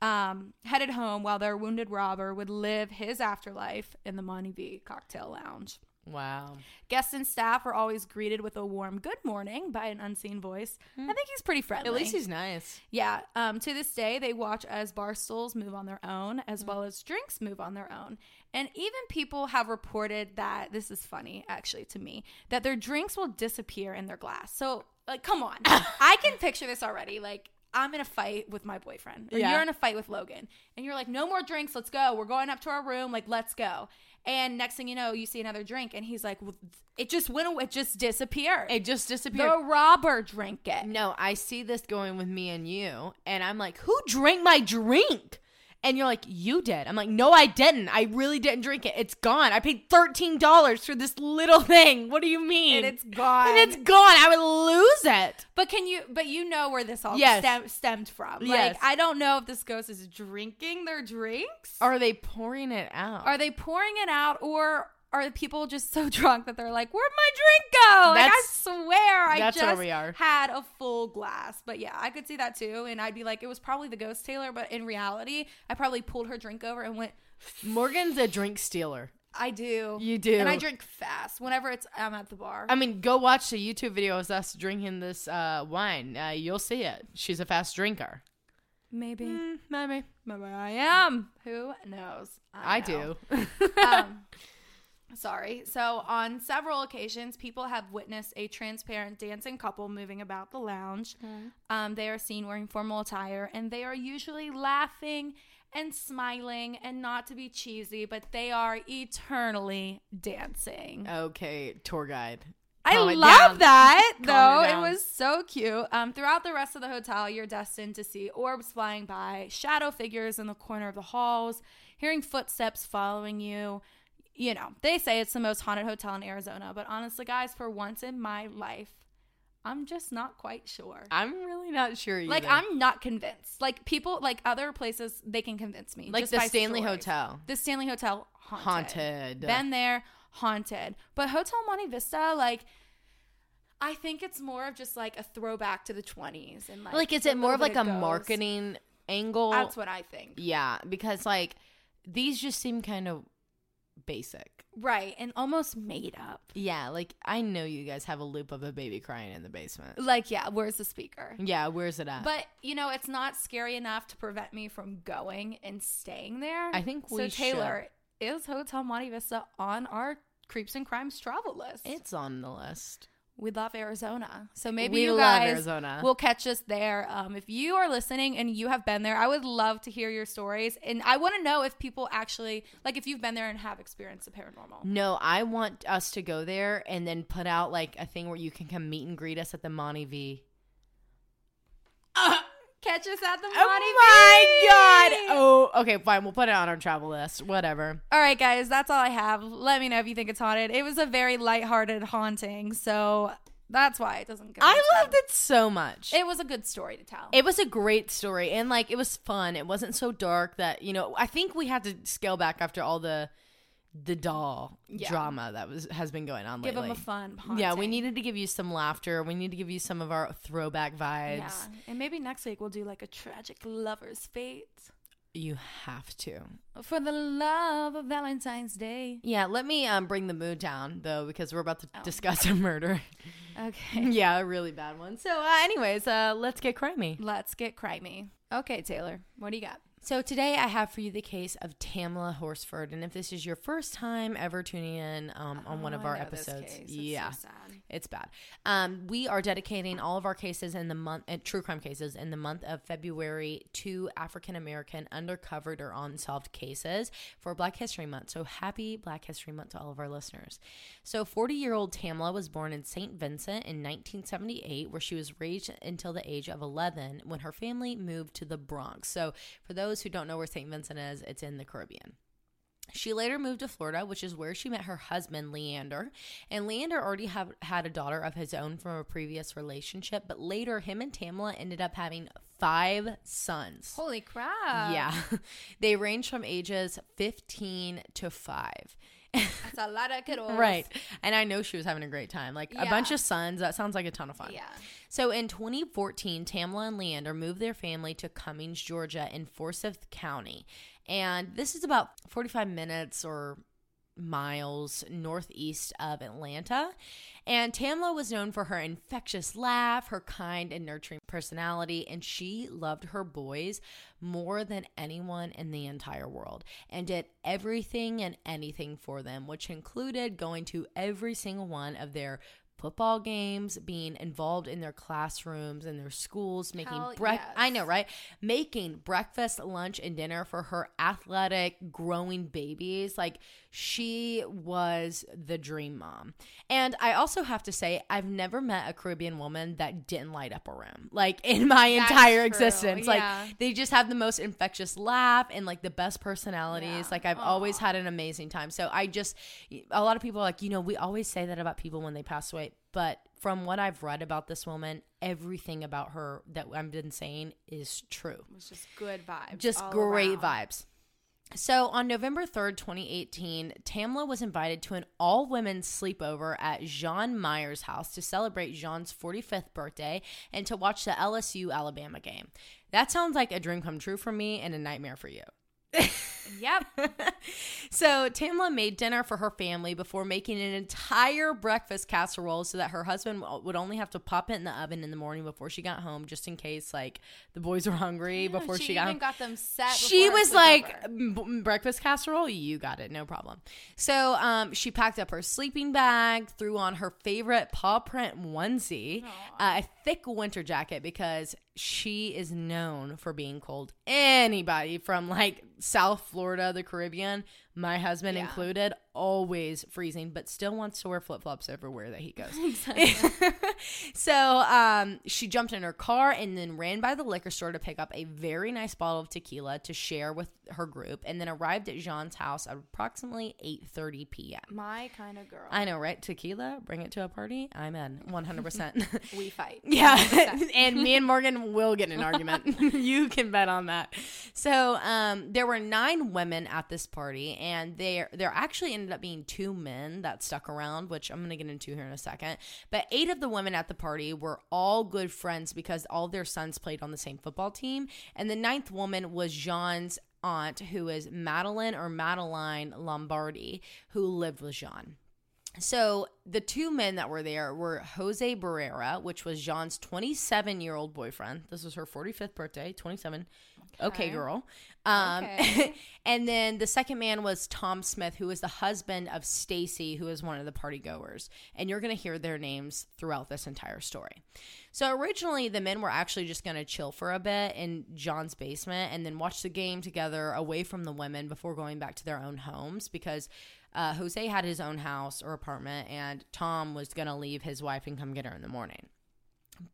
um, headed home while their wounded robber would live his afterlife in the Monte V cocktail lounge. Wow. Guests and staff are always greeted with a warm good morning by an unseen voice. I think he's pretty friendly. At least he's nice. Yeah. Um, to this day, they watch as bar stools move on their own, as well as drinks move on their own. And even people have reported that this is funny, actually, to me, that their drinks will disappear in their glass. So, like, come on. (laughs) I can picture this already. Like, I'm in a fight with my boyfriend, or Yeah. you're in a fight with Logan, and you're like, no more drinks, let's go. We're going up to our room, like, let's go. And next thing you know, you see another drink, and he's like, well, it just went away, it just disappeared. It just disappeared. the robber drank it. No, I see this going with me and you, and I'm like, who drank my drink? And you're like, you did. I'm like, no, I didn't. I really didn't drink it. It's gone. I paid thirteen dollars for this little (laughs) thing. What do you mean? And it's gone. And it's gone. I would lose it. But can you? But you know where this all Yes. stem, stemmed from. Yes. Like I don't know if this ghost is drinking their drinks. Are they pouring it out? Are they pouring it out, or are the people just so (laughs) drunk that they're like, "Where'd my drink go?" Like I swear, I just had a full glass. But yeah, I could see that too, and I'd be like, it was probably the ghost Taylar. But in reality, I probably pulled her drink over and went. Morgan's a drink stealer. I do. You do. And I drink fast whenever it's I'm at the bar. I mean, go watch the YouTube video of us drinking this uh, wine. Uh, you'll see it. She's a fast drinker. maybe. Maybe. Maybe I am. Who knows? I, know. do. um, (laughs) sorry. So, on several occasions, people have witnessed a transparent dancing couple moving about the lounge. Um, they are seen wearing formal attire, and they are usually laughing and smiling, and not to be cheesy, but they are eternally dancing. okay, tour guide. I Calm love that though. it It, was so cute. Um, throughout the rest of the hotel, you're destined to see orbs flying by, shadow figures in the corner of the halls, hearing footsteps following you. You know, they say it's the most haunted hotel in Arizona, but honestly, guys, for once in my life, I'm just not quite sure. I'm really not sure. Either. Like, I'm not convinced. Like, people, like other places, they can convince me. like the Stanley stories. Hotel. The Stanley Hotel haunted. Haunted. Been there, haunted. But Hotel Monte Vista, like, I think it's more of just like a throwback to the 20s and like, Like, is it more of like a ghost. marketing angle? That's what I think. Yeah, because like these just seem kind of basic. Right, and almost made up. Yeah, like I know you guys have a loop of a baby crying in the basement. Like, yeah, where's the speaker? Yeah, where's it at? But you know, it's not scary enough to prevent me from going and staying there. I think so. we Taylar is Hotel Monte Vista on our creeps and crimes travel list. it's on the list. We love Arizona. So maybe we you guys Arizona. will catch us there. Um, if you are listening and you have been there, I would love to hear your stories. And I want to know if people actually, like, if you've been there and have experienced the paranormal. No, I want us to go there and then put out like a thing where you can come meet and greet us at the Monte V. (laughs) Catch us at the Monte Oh my god! Oh, okay, fine. We'll put it on our travel list. Whatever. All right, guys, that's all I have. Let me know if you think it's haunted. It was a very lighthearted haunting, so that's why it doesn't go. I loved it so much. It was a good story to tell. It was a great story and like it was fun. It wasn't so dark that, you know, I think we had to scale back after all the the doll Yeah. drama that was has been going on Give lately. them a fun Yeah, we needed to give you some laughter. We need to give you some of our throwback vibes. Yeah, and maybe next week we'll do like a tragic lover's fate You have to. for the love of Valentine's Day. Yeah, let me um bring the mood down though because we're about to Oh. discuss (laughs) a murder. Okay, (laughs) yeah, a really bad one. So, uh, anyways, uh let's get crimey. let's get crimey. Okay, Taylar, what do you got? So today I have for you the case of Tamla Horsford, and if this is your first time ever tuning in um, on one of Oh, I our episodes, so yeah, sad. It's bad. Um, we are dedicating all of our cases in the month, uh, true crime cases, in the month of February to African American undercovered or unsolved cases for Black History Month. So happy Black History Month to all of our listeners. So 40 year old Tamla was born in St. Vincent in 1978, where she was raised until the age of 11 when her family moved to the Bronx. So for those who don't know where St. Vincent is, it's in the Caribbean. She later moved to Florida, which is where she met her husband, Leander. And Leander already have, had a daughter of his own from a previous relationship, but later him and Tamla ended up having five sons. Holy crap! Yeah. (laughs) they range from ages 15 to 5. That's a lot of (laughs) kiddos. Right. And I know she was having a great time. Like a bunch of sons. That sounds like a ton of fun. Yeah. So in 2014, Tamla and Leander moved their family to Cummings, Georgia in Forsyth County. And this is about 45 minutes or miles northeast of Atlanta. And Tamla was known for her infectious laugh, her kind and nurturing personality, and she loved her boys more than anyone in the entire world and did everything and anything for them, which included going to every single one of their football games, being involved in their classrooms and their schools, making breakfast. yes. I know, right? Making breakfast, lunch, and dinner for her athletic, growing babies. Like she was the dream mom. And I also have to say, I've never met a Caribbean woman that didn't light up a room. Like (laughs) in my That's entire true, existence. yeah. Like they just have the most infectious laugh and like the best personalities. Yeah. Like I've always had an amazing time. So I just a lot of people are like, you know, we always say that about people when they pass away, but from what I've read about this woman, everything about her that I've been saying is true. It was just good vibes. Just great around. vibes. So on November 3rd, 2018, Tamla was invited to an all women sleepover at Jean Meyer's house to celebrate Jean's 45th birthday and to watch the LSU Alabama game. That sounds like a dream come true for me and a nightmare for you. Yep. (laughs) So Tamla made dinner for her family before making an entire breakfast casserole so that her husband would only have to pop it in the oven in the morning before she got home, just in case like the boys were hungry before she, she got even home. got them set. she was like "B- breakfast casserole you got it no problem so um, she packed up her sleeping bag threw on her favorite paw print onesie uh, a thick winter jacket because she is known for being cold. Anybody from like south florida the caribbean my husband Yeah. included always freezing but still wants to wear flip-flops everywhere that he goes (laughs) (laughs) so um, she jumped in her car and then ran by the liquor store to pick up a very nice bottle of tequila to share with her group, and then arrived at Jean's house at approximately 8:30 p.m. my kind of girl. I know, right? Tequila, bring it to a party. I'm in 100. percent (laughs) we fight. Yeah, and me and Morgan will get an argument. you can bet on that. So, um, there were nine women at this party, and there there actually ended up being two men that stuck around, which I'm gonna get into here in a second. But eight of the women at the party were all good friends because all their sons played on the same football team, and the ninth woman was Jean's aunt, who is Madeline or Madeline Lombardi, who lived with Jean. So the two men that were there were Jose Barrera, which was Jean's 27 year old boyfriend. This was her 45th birthday, 27. Okay, girl. Um, Okay. (laughs) and then the second man was Tom Smith, who was the husband of Stacy, who is one of the party goers. And you're going to hear their names throughout this entire story. So originally, the men were actually just going to chill for a bit in John's basement and then watch the game together away from the women before going back to their own homes because uh, Jose had his own house or apartment, and Tom was going to leave his wife and come get her in the morning.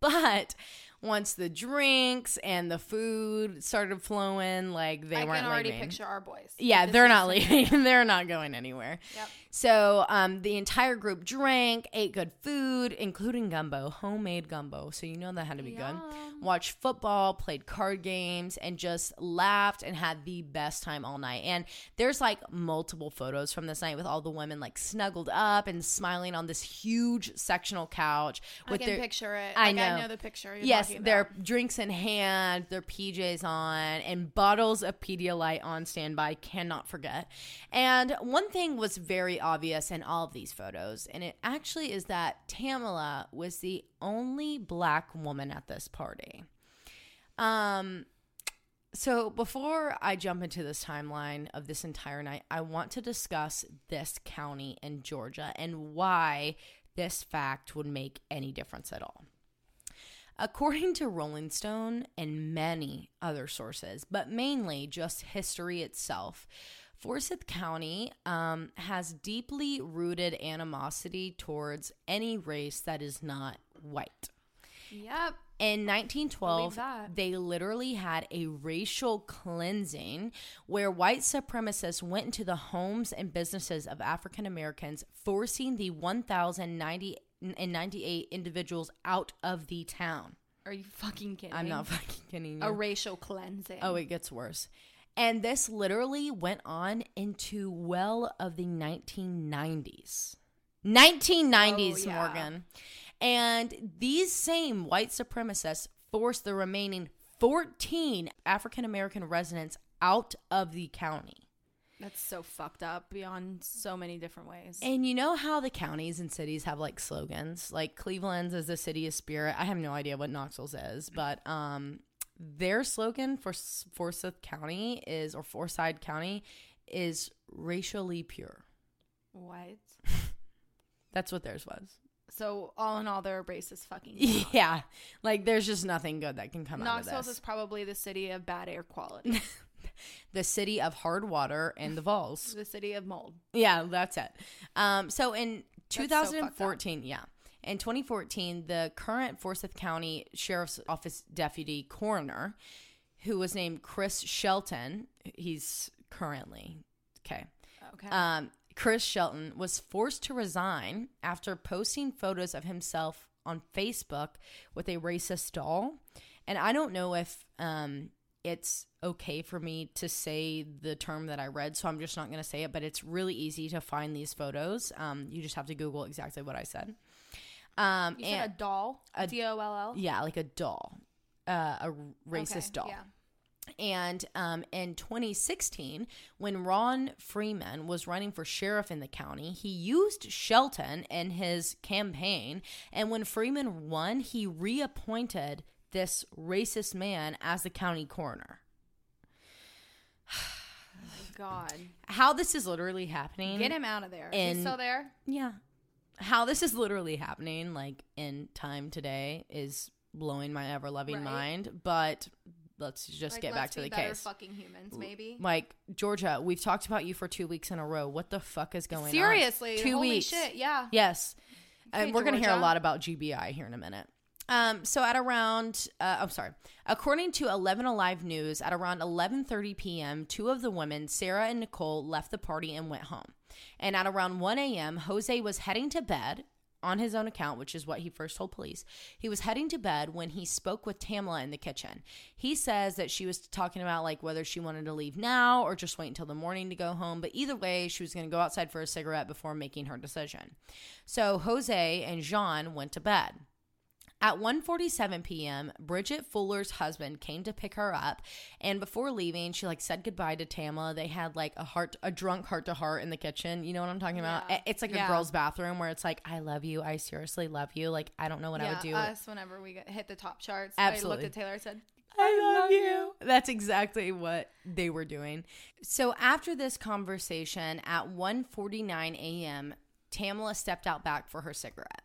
But once the drinks and the food started flowing, like they I weren't can already leaving. picture our boys. Yeah, This they're not leaving. (laughs) they're not going anywhere. Yep. So um, the entire group drank, ate good food, including gumbo, homemade gumbo. So you know that had to be good. Watched football, played card games, and just laughed and had the best time all night. And there's like multiple photos from this night with all the women like snuggled up and smiling on this huge sectional couch I with can their picture it. I Like, know. I know the picture. You're yes, talking their drinks in hand, their PJs on, and bottles of Pedialyte on standby. Cannot forget. And one thing was very obvious in all of these photos, and it actually is that Tamala was the only black woman at this party. Um. So before I jump into this timeline of this entire night, I want to discuss this county in Georgia and why this fact would make any difference at all. According to Rolling Stone and many other sources, but mainly just history itself, Forsyth County um, has deeply rooted animosity towards any race that is not white. Yep. In 1912, they literally had a racial cleansing where white supremacists went into the homes and businesses of African Americans, forcing the 1,098 individuals out of the town. Are you fucking kidding? I'm not (laughs) fucking kidding you. A racial cleansing. Oh, it gets worse. And this literally went on into well of the 1990s. 1990s, Oh, yeah. Morgan. And these same white supremacists forced the remaining 14 African American residents out of the county. That's so fucked up beyond so many different ways. And you know how the counties and cities have like slogans? Like Cleveland's is the city of spirit. I have no idea what Knoxville's is, but um their slogan for Forsyth County is or Forsyth County is racially pure. what? (laughs) That's what theirs was. So all in all, they're a racist fucking. (laughs) Yeah. Like there's just nothing good that can come out of this. Knoxville is probably the city of bad air quality, (laughs) the city of hard water and the Vols. the city of mold. Yeah, that's it. Um, so in so fucked up. 2014, yeah. In 2014, the current Forsyth County Sheriff's Office deputy coroner, who was named Chris Shelton, he's currently okay. Okay. Um, Chris Shelton was forced to resign after posting photos of himself on Facebook with a racist doll. And I don't know if um, it's okay for me to say the term that I read, so I'm just not going to say it, but it's really easy to find these photos. Um, you just have to Google exactly what I said. Um, you said a doll. a- D O L L. yeah, like a doll, uh, a racist Okay, doll. Yeah. And um, in 2016, when Ron Freeman was running for sheriff in the county, he used Shelton in his campaign. And when Freeman won, he reappointed this racist man as the county coroner. (sighs) God, How this is literally happening. get him out of there. in- He's still there. Yeah. How this is literally happening, like in time today, is blowing my ever loving Right. mind. But let's just Like, get let's back to the case. Fucking humans, maybe. Like Georgia, we've talked about you for two weeks in a row. What the fuck is going on? Seriously. Two holy weeks. shit, yeah. Yes, Okay, and we're gonna hear a lot about GBI here in a minute. Um, so at around, uh, I'm sorry, according to 11 Alive News, at around 11:30 p.m., two of the women, Sarah and Nicole, left the party and went home. And at around 1 a.m., Jose was heading to bed on his own account, which is what he first told police. He was heading to bed when he spoke with Tamla in the kitchen. He says that she was talking about like whether she wanted to leave now or just wait until the morning to go home, but either way, she was going to go outside for a cigarette before making her decision. So Jose and Jean went to bed. At 1:47 p.m., Bridget Fuller's husband came to pick her up, and before leaving, she like said goodbye to Tamla. They had like a heart, a drunk heart to heart in the kitchen. You know what I'm talking about? It's like Yeah. a girl's bathroom where it's like, "I love you. I seriously love you. Like I don't know what I would do." Us, whenever we get, hit the top charts, I Absolutely. looked at Taylar and said, I love you. That's exactly what they were doing. So after this conversation at 1:49 a.m., Tamala stepped out back for her cigarette.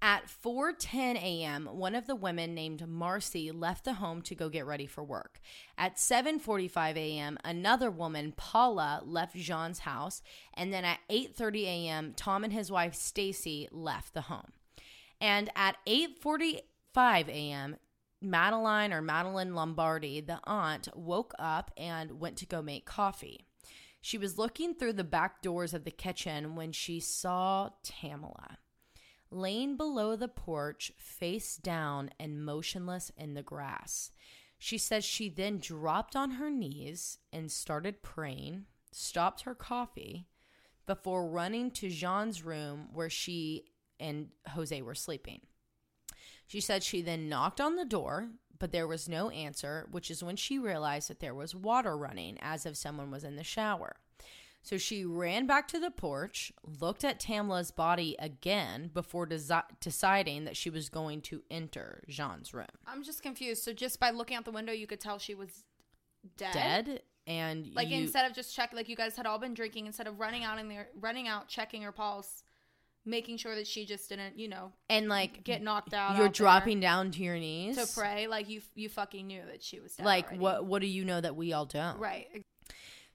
At 4:10 a.m., one of the women named Marcy left the home to go get ready for work. At 7:45 a.m., another woman, Paula, left Jean's house, and then at 8:30 a.m., Tom and his wife Stacy left the home. And at 8:45 a.m., Madeline or Madeline Lombardi, the aunt, woke up and went to go make coffee. She was looking through the back doors of the kitchen when she saw Tamala laying below the porch, face down and motionless in the grass. She says she then dropped on her knees and started praying, stopped her coffee before running to Jean's room where she and Jose were sleeping. She said she then knocked on the door, but there was no answer, which is when she realized that there was water running as if someone was in the shower. So she ran back to the porch, looked at Tamla's body again before desi- deciding that she was going to enter Jean's room. I'm just confused. So just by looking out the window, you could tell she was dead. Dead, and Like you, instead of just check, like you guys had all been drinking, instead of running out in there, running out, checking her pulse, making sure that she just didn't, you know, and like get knocked out. you're out dropping down to your knees to pray. Like you, you fucking knew that she was dead. Like already. what? What do you know that we all don't? Right.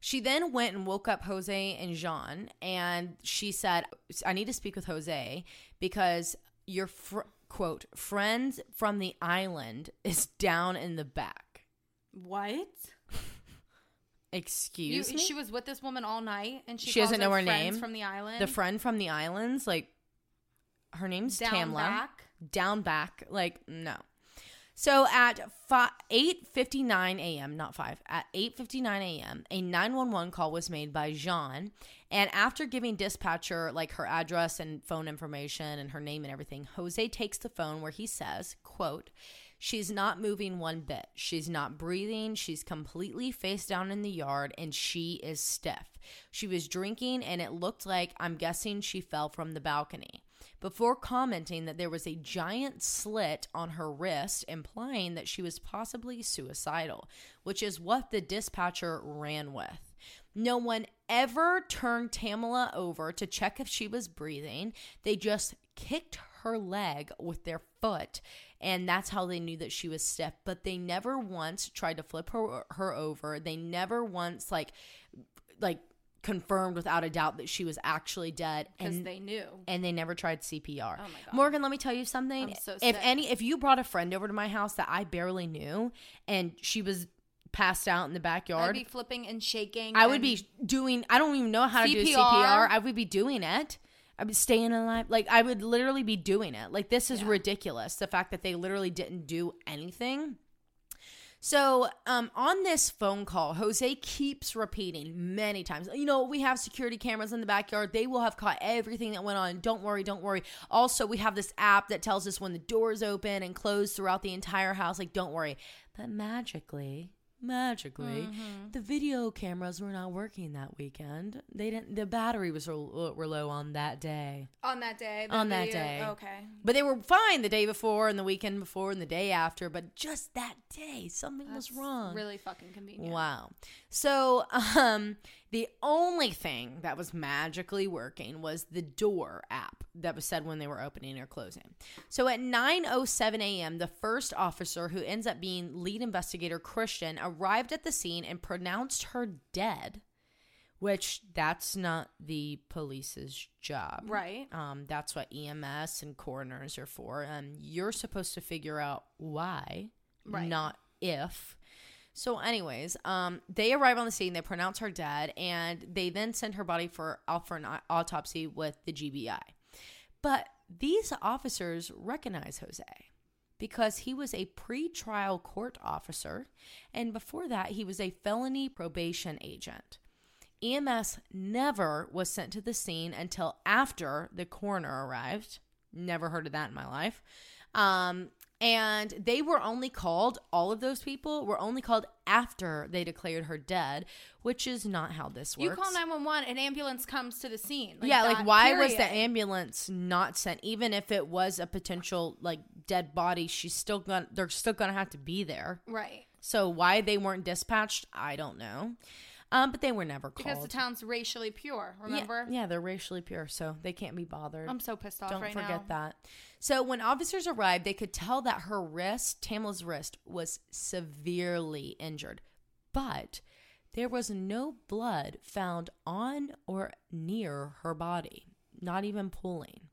She then went and woke up Jose and Jean, and she said, "I need to speak with Jose because your fr- quote friend from the island (laughs) is down in the back." What? (laughs) Excuse You, me. she was with this woman all night, and she, She doesn't know her friends name? from the island. the friend from the islands, like her name's down Tamla. back. Down back, like no. So at fi- 8:59 a.m., not 5, at 8:59 a.m., a 911 call was made by Jean, and after giving dispatcher like her address and phone information and her name and everything, Jose takes the phone where he says, quote, She's not moving one bit. She's not breathing. She's completely face down in the yard and she is stiff. She was drinking and it looked like I'm guessing she fell from the balcony before commenting that there was a giant slit on her wrist, implying that she was possibly suicidal, which is what the dispatcher ran with. No one ever turned Tamala over to check if she was breathing. They just kicked her leg with their foot and that's how they knew that she was stiff but they never once tried to flip her her over they never once like like confirmed without a doubt that she was actually dead Because and they knew. and they never tried CPR. Oh my God. Morgan, let me tell you something. So if any if you brought a friend over to my house that I barely knew and she was passed out in the backyard, I'd be flipping and shaking. I would be doing I don't even know how to do CPR. CPR. I would be doing it. I'd be staying alive. Like I would literally be doing it. Like this is ridiculous. The fact that they literally didn't do anything. So, um, on this phone call, Jose keeps repeating many times, you know, we have security cameras in the backyard. They will have caught everything that went on. Don't worry, don't worry. Also, we have this app that tells us when the doors open and close throughout the entire house. Like, don't worry. But magically, magically, the video cameras were not working that weekend. They didn't, the battery was were were low on that day. on that day. On that video- day. Okay. But they were fine the day before and the weekend before and the day after. But just that day, something was wrong. Really fucking convenient. Wow. So, (laughs) um, the only thing that was magically working was the door app that was said when they were opening or closing. So at 9:07 a.m., the first officer who ends up being lead investigator Christian arrived at the scene and pronounced her dead, which that's not the police's job. Right. Um, that's what EMS and coroners are for. Um, you're supposed to figure out why, Right. not if. So, anyways, um, they arrive on the scene. They pronounce her dead, and they then send her body for for an autopsy with the GBI. But these officers recognize Jose because he was a pre-trial court officer, and before that, he was a felony probation agent. EMS never was sent to the scene until after the coroner arrived. Never heard of that in my life. Um, and they were only called, all of those people were only called after they declared her dead, which is not how this works. You call 911, an ambulance comes to the scene. yeah, like why was the ambulance not sent? Even if it was a potential like dead body, she's still gonna they're still gonna have to be there. Right. So why they weren't dispatched, I don't know. Um, but they were never called. Because the town's racially pure, Yeah, remember? Yeah, they're racially pure, so they can't be bothered. I'm so pissed off Don't right forget now. that. So when officers arrived, they could tell that her wrist, Tamala's wrist, was severely injured, but there was no blood found on or near her body, not even pooling.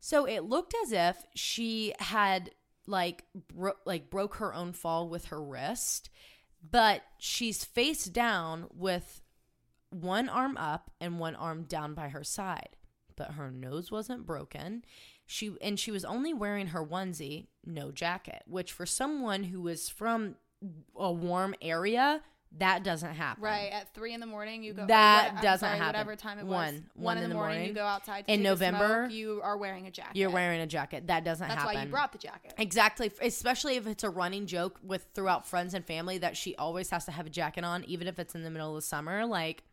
So it looked as if she had like bro- like broke her own fall with her wrist, but she's face down with one arm up and one arm down by her side. But her nose wasn't broken. She and she was only wearing her onesie, no jacket, which for someone who is from a warm area, that doesn't happen. Right at three in the morning, you go. That what- doesn't sorry, happen. Whatever time it was. One. One, in the morning, morning. you go outside. To In November, smoke, you are wearing a jacket. You're wearing a jacket. That doesn't That's happen. why you brought the jacket. Exactly, especially if it's a running joke with throughout friends and family that she always has to have a jacket on, even if it's in the middle of summer. Like,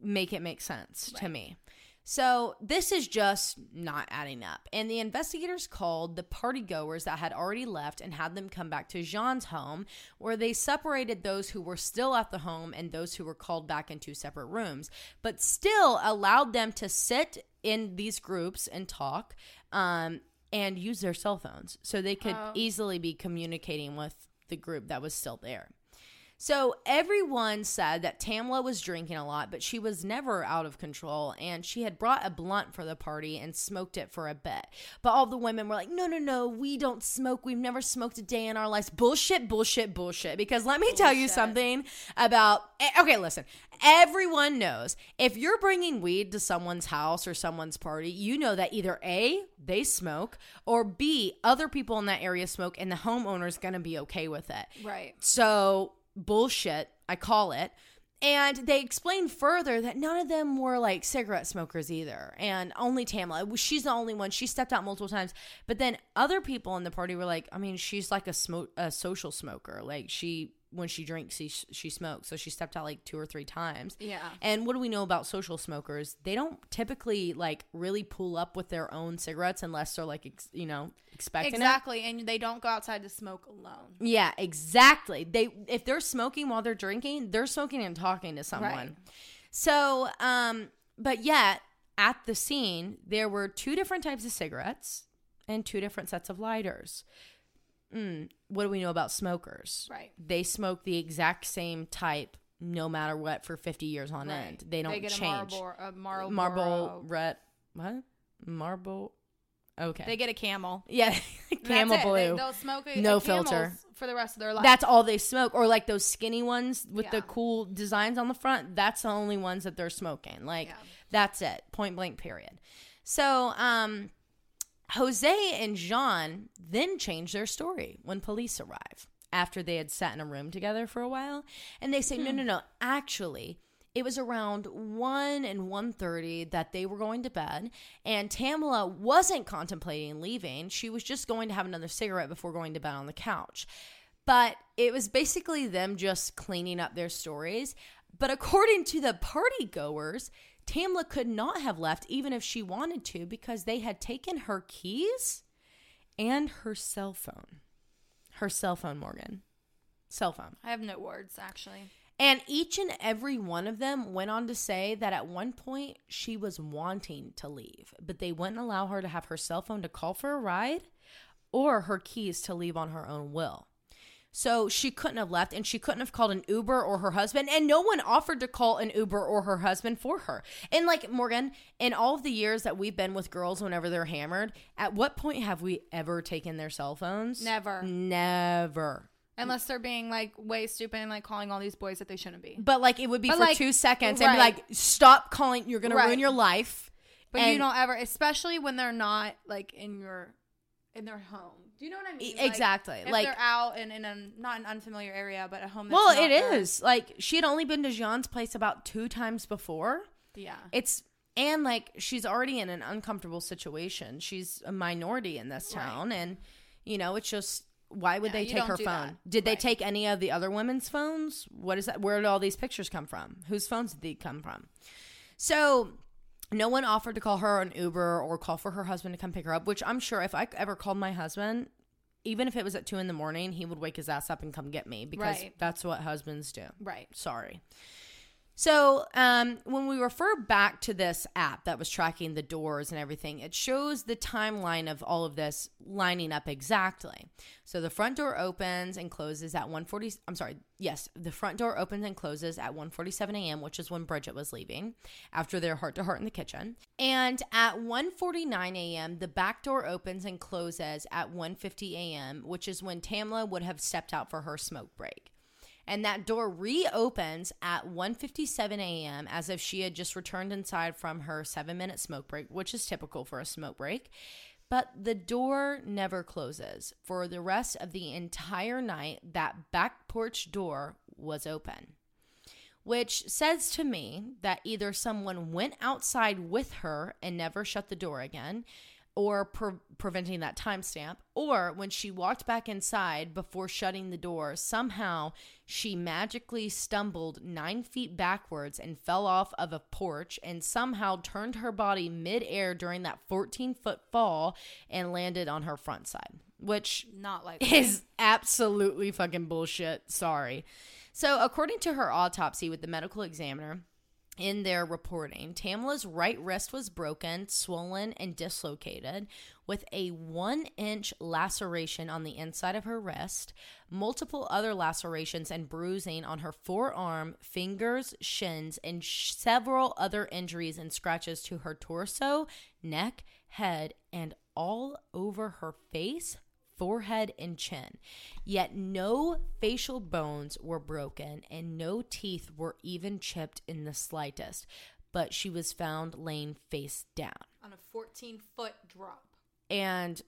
make it make sense to me. So this is just not adding up. And the investigators called the party goers that had already left and had them come back to Jean's home, where they separated those who were still at the home and those who were called back in two separate rooms, but still allowed them to sit in these groups and talk. Um, and use their cell phones so they could easily be communicating with the group that was still there. So everyone said that Tamla was drinking a lot, but she was never out of control and she had brought a blunt for the party and smoked it for a bit. But all the women were like, no, no, no, we don't smoke. We've never smoked a day in our lives. Bullshit, bullshit, bullshit. Because let me tell you something about, eh, okay, listen, everyone knows if you're bringing weed to someone's house or someone's party, you know that either A, they smoke, or B, other people in that area smoke and the homeowner's gonna be okay with it. Right. So bullshit, I call it. And they explained further that none of them were like cigarette smokers either. And only Tamla, she's the only one. She stepped out multiple times. But then other people in the party were like, I mean, she's like a smoke, a social smoker. Like she, when she drinks, she, she smokes. So she stepped out like two or three times. Yeah. And what do we know about social smokers? They don't typically like really pull up with their own cigarettes unless they're like, ex- you know, expecting it. Exactly. And they don't go outside to smoke alone. Yeah, exactly. They if they're smoking while they're drinking, they're smoking and talking to someone. Right. So, um, but yet at the scene there were two different types of cigarettes and two different sets of lighters. Mm, what do we know about smokers? Right. They smoke the exact same type no matter what for 50 years on end. They don't they change. a Marlboro, a Marlboro. Marble red what? Marble Okay. They get a camel. yeah, (laughs) camel blue. They, they'll smoke a, No a filter. for the rest of their life. That's all they smoke, or like those skinny ones with the cool designs on the front. That's the only ones that they're smoking. Like Yeah. that's it, point blank. Period. So, um, Jose and Jean then change their story when police arrive after they had sat in a room together for a while, and they say, "No, hmm. no, no. Actually." It was around 1 and 1:30 that they were going to bed and Tamala wasn't contemplating leaving. She was just going to have another cigarette before going to bed on the couch. But it was basically them just cleaning up their stories. But according to the party goers, Tamla could not have left even if she wanted to because they had taken her keys and her cell phone. Her cell phone, Morgan. Cell phone. I have no words actually. And each and every one of them went on to say that at one point she was wanting to leave, but they wouldn't allow her to have her cell phone to call for a ride or her keys to leave on her own will. So she couldn't have left and she couldn't have called an Uber or her husband. And no one offered to call an Uber or her husband for her. And like Morgan, in all of the years that we've been with girls whenever they're hammered, at what point have we ever taken their cell phones? Never. Never. Unless they're being like way stupid and like calling all these boys that they shouldn't be. But like it would be But, for like, two seconds and be like, stop calling. You're gonna ruin your life. But you don't ever, especially when they're not like in your in their home. Do you know what I mean? Like, exactly. if Like- they're out and in a not an unfamiliar area, but a home. Well, it their- is like she had only been to Jean's place about two times before. Yeah. It's and like she's already in an uncomfortable situation. She's a minority in this Right. town, and you know it's just why would Yeah, they take her phone? that. Did they take any of the other women's phones? What is that? Where did all these pictures come from? Whose phones did they come from? So no one offered to call her an Uber or call for her husband to come pick her up, which I'm sure if I ever called my husband, even if it was at two in the morning, he would wake his ass up and come get me because Right. that's what husbands do. Right. Sorry. So, um, when we refer back to this app that was tracking the doors and everything, it shows the timeline of all of this lining up exactly. So the front door opens and closes at 1:40. I'm sorry. Yes, the front door opens and closes at 1:47 a.m., which is when Bridget was leaving after their heart to heart in the kitchen. And at 1:49 a.m., the back door opens and closes at 1:50 a.m., which is when Tamla would have stepped out for her smoke break and that door reopens at 1:57 a.m. as if she had just returned inside from her 7-minute smoke break, which is typical for a smoke break. But the door never closes. For the rest of the entire night, that back porch door was open. Which says to me that either someone went outside with her and never shut the door again, or pre- preventing that timestamp, or when she walked back inside before shutting the door, somehow she magically stumbled nine feet backwards and fell off of a porch and somehow turned her body midair during that 14 foot fall and landed on her front side, which Not like is absolutely fucking bullshit. Sorry. So, according to her autopsy with the medical examiner, in their reporting, Tamla's right wrist was broken, swollen, and dislocated, with a one inch laceration on the inside of her wrist, multiple other lacerations and bruising on her forearm, fingers, shins, and sh- several other injuries and scratches to her torso, neck, head, and all over her face, forehead, and chin. Yet no facial bones were broken and no teeth were even chipped in the slightest. But she was found laying face down. On a 14 foot drop. And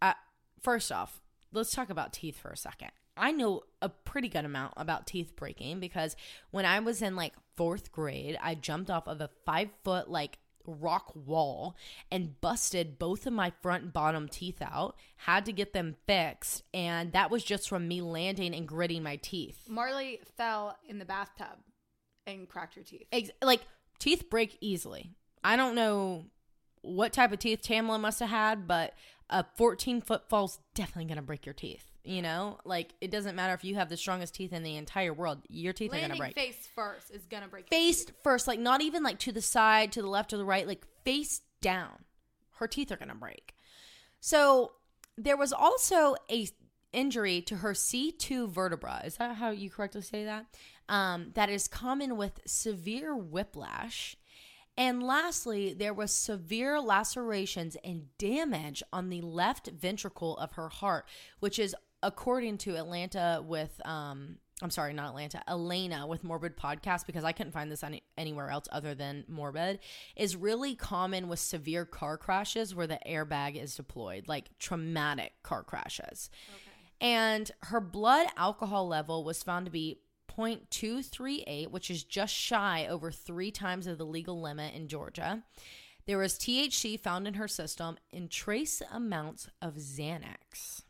uh, first off, let's talk about teeth for a second. I know a pretty good amount about teeth breaking because when I was in like fourth grade, I jumped off of a five foot like rock wall and busted both of my front and bottom teeth out. Had to get them fixed, and that was just from me landing and gritting my teeth. Marley fell in the bathtub and cracked her teeth. Ex- like teeth break easily. I don't know what type of teeth Tamla must have had, but a 14 foot fall's definitely gonna break your teeth. You know, like it doesn't matter if you have the strongest teeth in the entire world, your teeth are gonna break. face first is gonna break. face first, like not even like to the side, to the left or the right, like face down. Her teeth are gonna break. So there was also a injury to her C2 vertebra. Is that how you correctly say that? Um, that is common with severe whiplash. And lastly, there was severe lacerations and damage on the left ventricle of her heart, which is according to Atlanta with um I'm sorry, not Atlanta, Alaina with Morbid Podcast, because I couldn't find this any, anywhere else other than Morbid, is really common with severe car crashes where the airbag is deployed, like traumatic car crashes. And her blood alcohol level was found to be 0.238, which is just shy over three times of the legal limit in Georgia. There was THC found in her system and trace amounts of Xanax.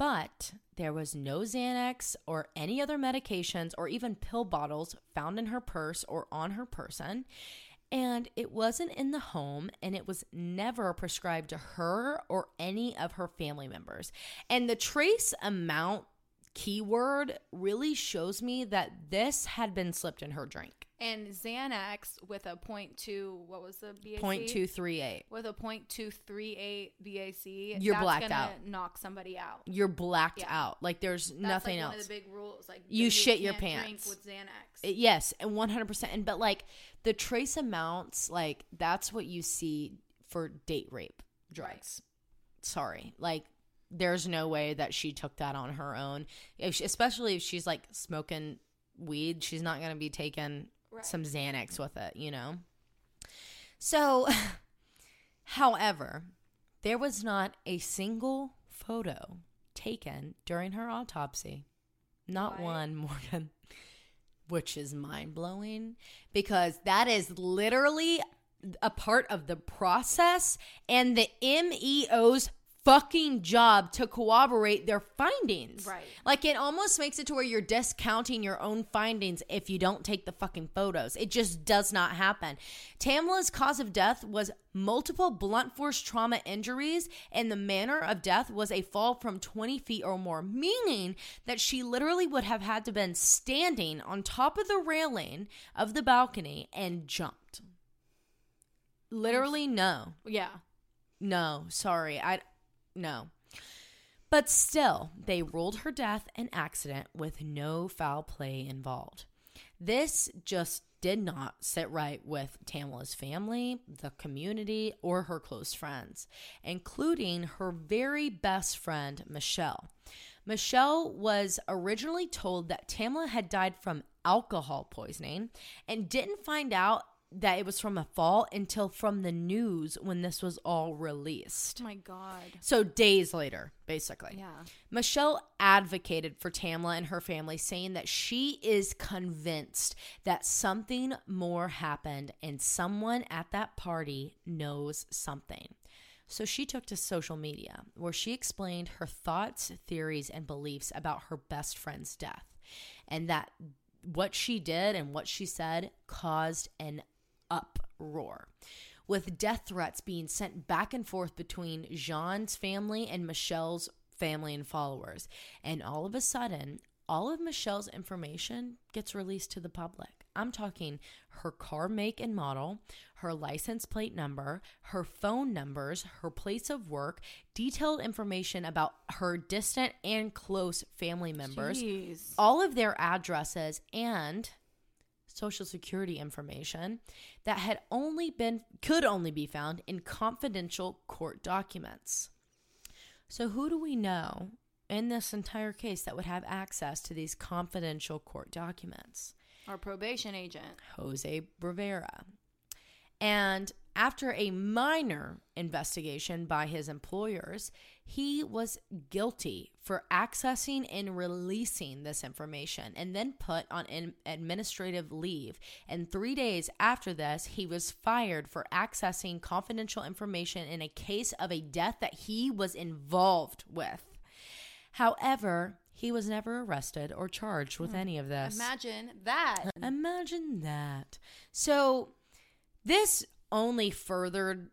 But there was no Xanax or any other medications or even pill bottles found in her purse or on her person. And it wasn't in the home and it was never prescribed to her or any of her family members. And the trace amount keyword really shows me that this had been slipped in her drink. And Xanax with a point two. What was the BAC? 0.238. With a point two three eight BAC. You're that's blacked out. Knock somebody out. You're blacked Yeah. out. Like there's That's nothing like else. One of the big rules, like You that shit your pants. Drink with Xanax. It- yes, and one hundred percent. And but like the trace amounts, like that's what you see for date rape drugs. Sorry, like there's no way that she took that on her own. If she, especially if she's like smoking weed, she's not gonna be taking some Xanax with it, you know. So, (laughs) however, there was not a single photo taken during her autopsy. Not one, (laughs) Morgan which is mind blowing because that is literally a part of the process and the MEO's fucking job to corroborate their findings. Right. Like it almost makes it to where you're discounting your own findings if you don't take the fucking photos. It just does not happen. Tamla's cause of death was multiple blunt force trauma injuries, and the manner of death was a fall from 20 feet or more, meaning that she literally would have had to been standing on top of the railing of the balcony and jumped. Literally, no. yeah. No, sorry. I no. But still, they ruled her death an accident with no foul play involved. This just did not sit right with Tamla's family, the community, or her close friends, including her very best friend, Michelle. Michelle was originally told that Tamla had died from alcohol poisoning and didn't find out that it was from a fall until from the news when this was all released. Oh my God. So days later, basically. Yeah. Michelle advocated for Tamla and her family, saying that she is convinced that something more happened and someone at that party knows something. So she took to social media where she explained her thoughts, theories, and beliefs about her best friend's death, and that what she did and what she said caused an uproar. With death threats being sent back and forth between Jean's family and Michelle's family and followers. And all of a sudden, all of Michelle's information gets released to the public. I'm talking her car make and model, her license plate number, her phone numbers, her place of work, detailed information about her distant and close family members, Jeez. all of their addresses, and social security information that had only been could only be found in confidential court documents. So who do we know in this entire case that would have access to these confidential court documents? Our probation agent. Jose Rivera. And after a minor investigation by his employers, he was guilty for accessing and releasing this information and then put on administrative leave. And three days after this, he was fired for accessing confidential information in a case of a death that he was involved with. However, he was never arrested or charged with hmm. any of this. Imagine that. Imagine that. So, this only furthered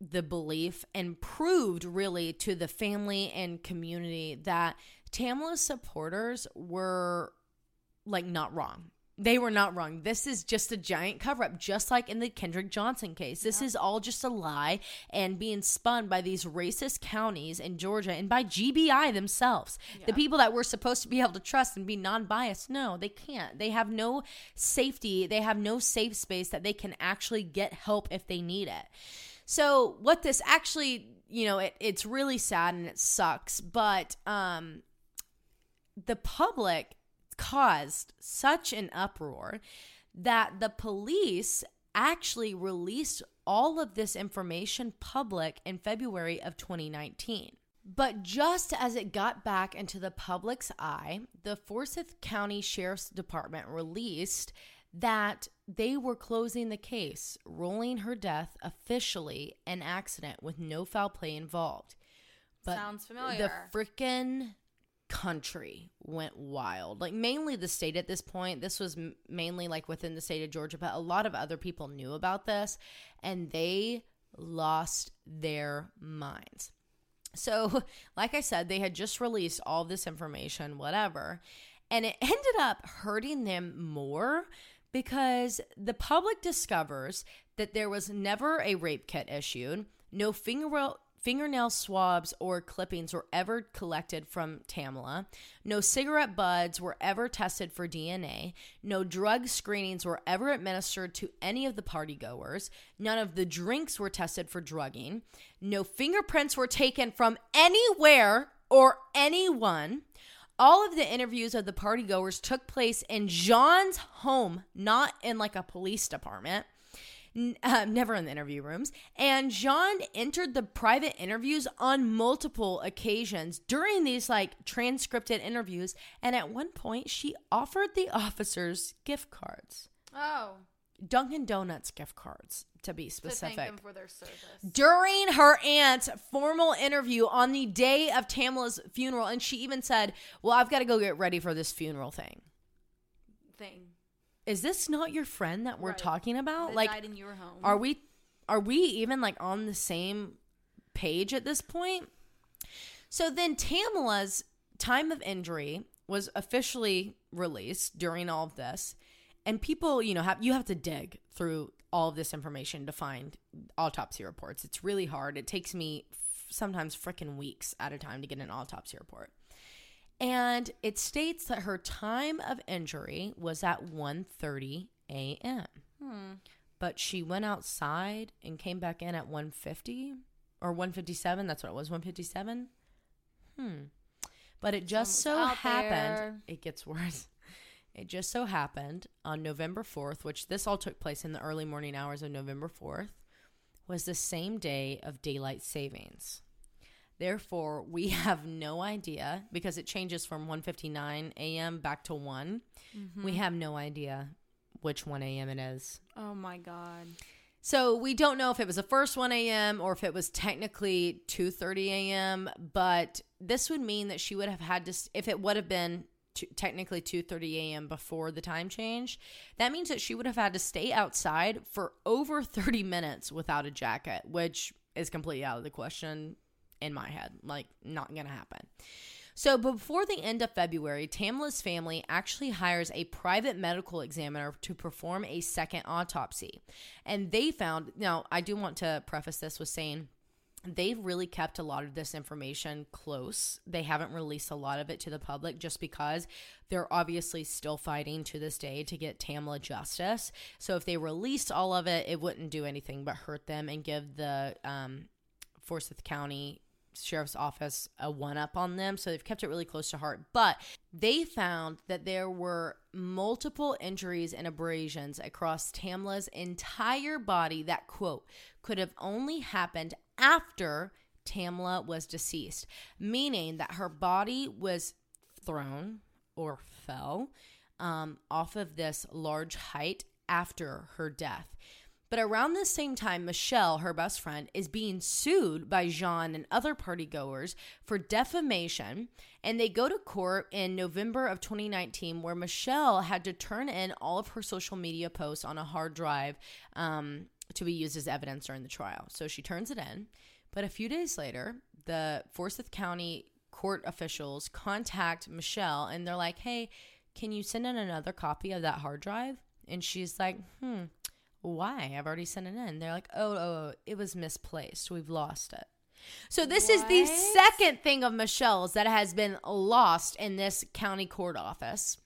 the belief and proved really to the family and community that Tamala's supporters were like not wrong. They were not wrong. This is just a giant cover up, just like in the Kendrick Johnson case. This is all just a lie and being spun by these racist counties in Georgia and by GBI themselves. The people that we're supposed to be able to trust and be non biased. No, they can't. They have no safety, they have no safe space that they can actually get help if they need it. So, what this actually, you know, it, it's really sad and it sucks, but um, the public caused such an uproar that the police actually released all of this information public in February of 2019. But just as it got back into the public's eye, the Forsyth County Sheriff's Department released that they were closing the case, ruling her death officially an accident with no foul play involved. But Sounds familiar. the freaking country went wild. Like mainly the state at this point. This was m- mainly like within the state of Georgia, but a lot of other people knew about this and they lost their minds. So, (laughs) like I said, they had just released all this information, whatever, and it (laughs) ended up hurting them more because the public discovers that there was never a rape kit issued, no fingernail fingernail swabs or clippings were ever collected from Tamla, no cigarette buds were ever tested for DNA, no drug screenings were ever administered to any of the party goers, none of the drinks were tested for drugging, no fingerprints were taken from anywhere or anyone. All of the interviews of the party goers took place in John's home, not in like a police department. Uh, never in the interview rooms. And Jean entered the private interviews on multiple occasions during these like transcripted interviews. And at one point, she offered the officers gift cards, oh, Dunkin' Donuts gift cards to be to specific thank them for their service. during her aunt's formal interview on the day of Tamla's funeral. And she even said, Well, I've got to go get ready for this funeral thing. Thing. Is this not your friend that we're Right. talking about? That like, in your home. are we are we even like on the same page at this point? So then Tamla's time of injury was officially released during all of this. And people, you know, have you have to dig through all of this information to find autopsy reports. It's really hard. It takes me f- sometimes freaking weeks at a time to get an autopsy report. And it states that her time of injury was at 1:30 a.m. But she went outside and came back in at 150 or 157, that's what it was, 157. Hmm. But it just so Someone's out happened there. (laughs) it gets worse. It just so happened on November 4th, which this all took place in the early morning hours of November 4th, was the same day of daylight savings. Therefore, we (laughs) have no idea because it changes from 1:59 a.m. back to one. We mm-hmm. have no idea which 1 a.m. it is. oh my god. So we don't know if it was the first 1 a.m. or if it was technically 2:30 a.m. But this would mean that she would have had to, if it would have been t- technically 2:30 a.m. before the time change, that means that she would have had to stay outside for over 30 minutes without a jacket, which is completely out of the question in my head. Like, not gonna happen. So before the end of February, Tamla's family actually hires a private medical examiner to perform a second autopsy. And they found, now I do want to preface this with saying they've really kept a lot of this information close. They haven't released a lot of it to the public just because they're obviously still fighting to this day to get Tamla justice. So if they released all of it, it wouldn't do anything but hurt them and give the um, Forsyth County Sheriff's Office a one up on them. So they've kept it really close to heart. But they found that there were multiple injuries and abrasions across Tamla's entire body that, quote, could have only happened after Tamla was deceased, meaning that her body was thrown or fell um, off of this large height after her death. But around the same time, Michelle, her best friend, is being sued by Jean and other partygoers for defamation. And they go to court in November of 2019, where Michelle had to turn in all of her social media posts on a hard drive um, to be used as evidence during the trial. So she turns it in. But a few days later, the Forsyth County court officials contact Michelle and they're like, hey, can you send in another copy of that hard drive? And she's like, hmm, why? I've already sent it in. They're like, oh, oh, oh, it was misplaced. We've lost it. So this is the second thing of Michelle's that has been lost in this county court office.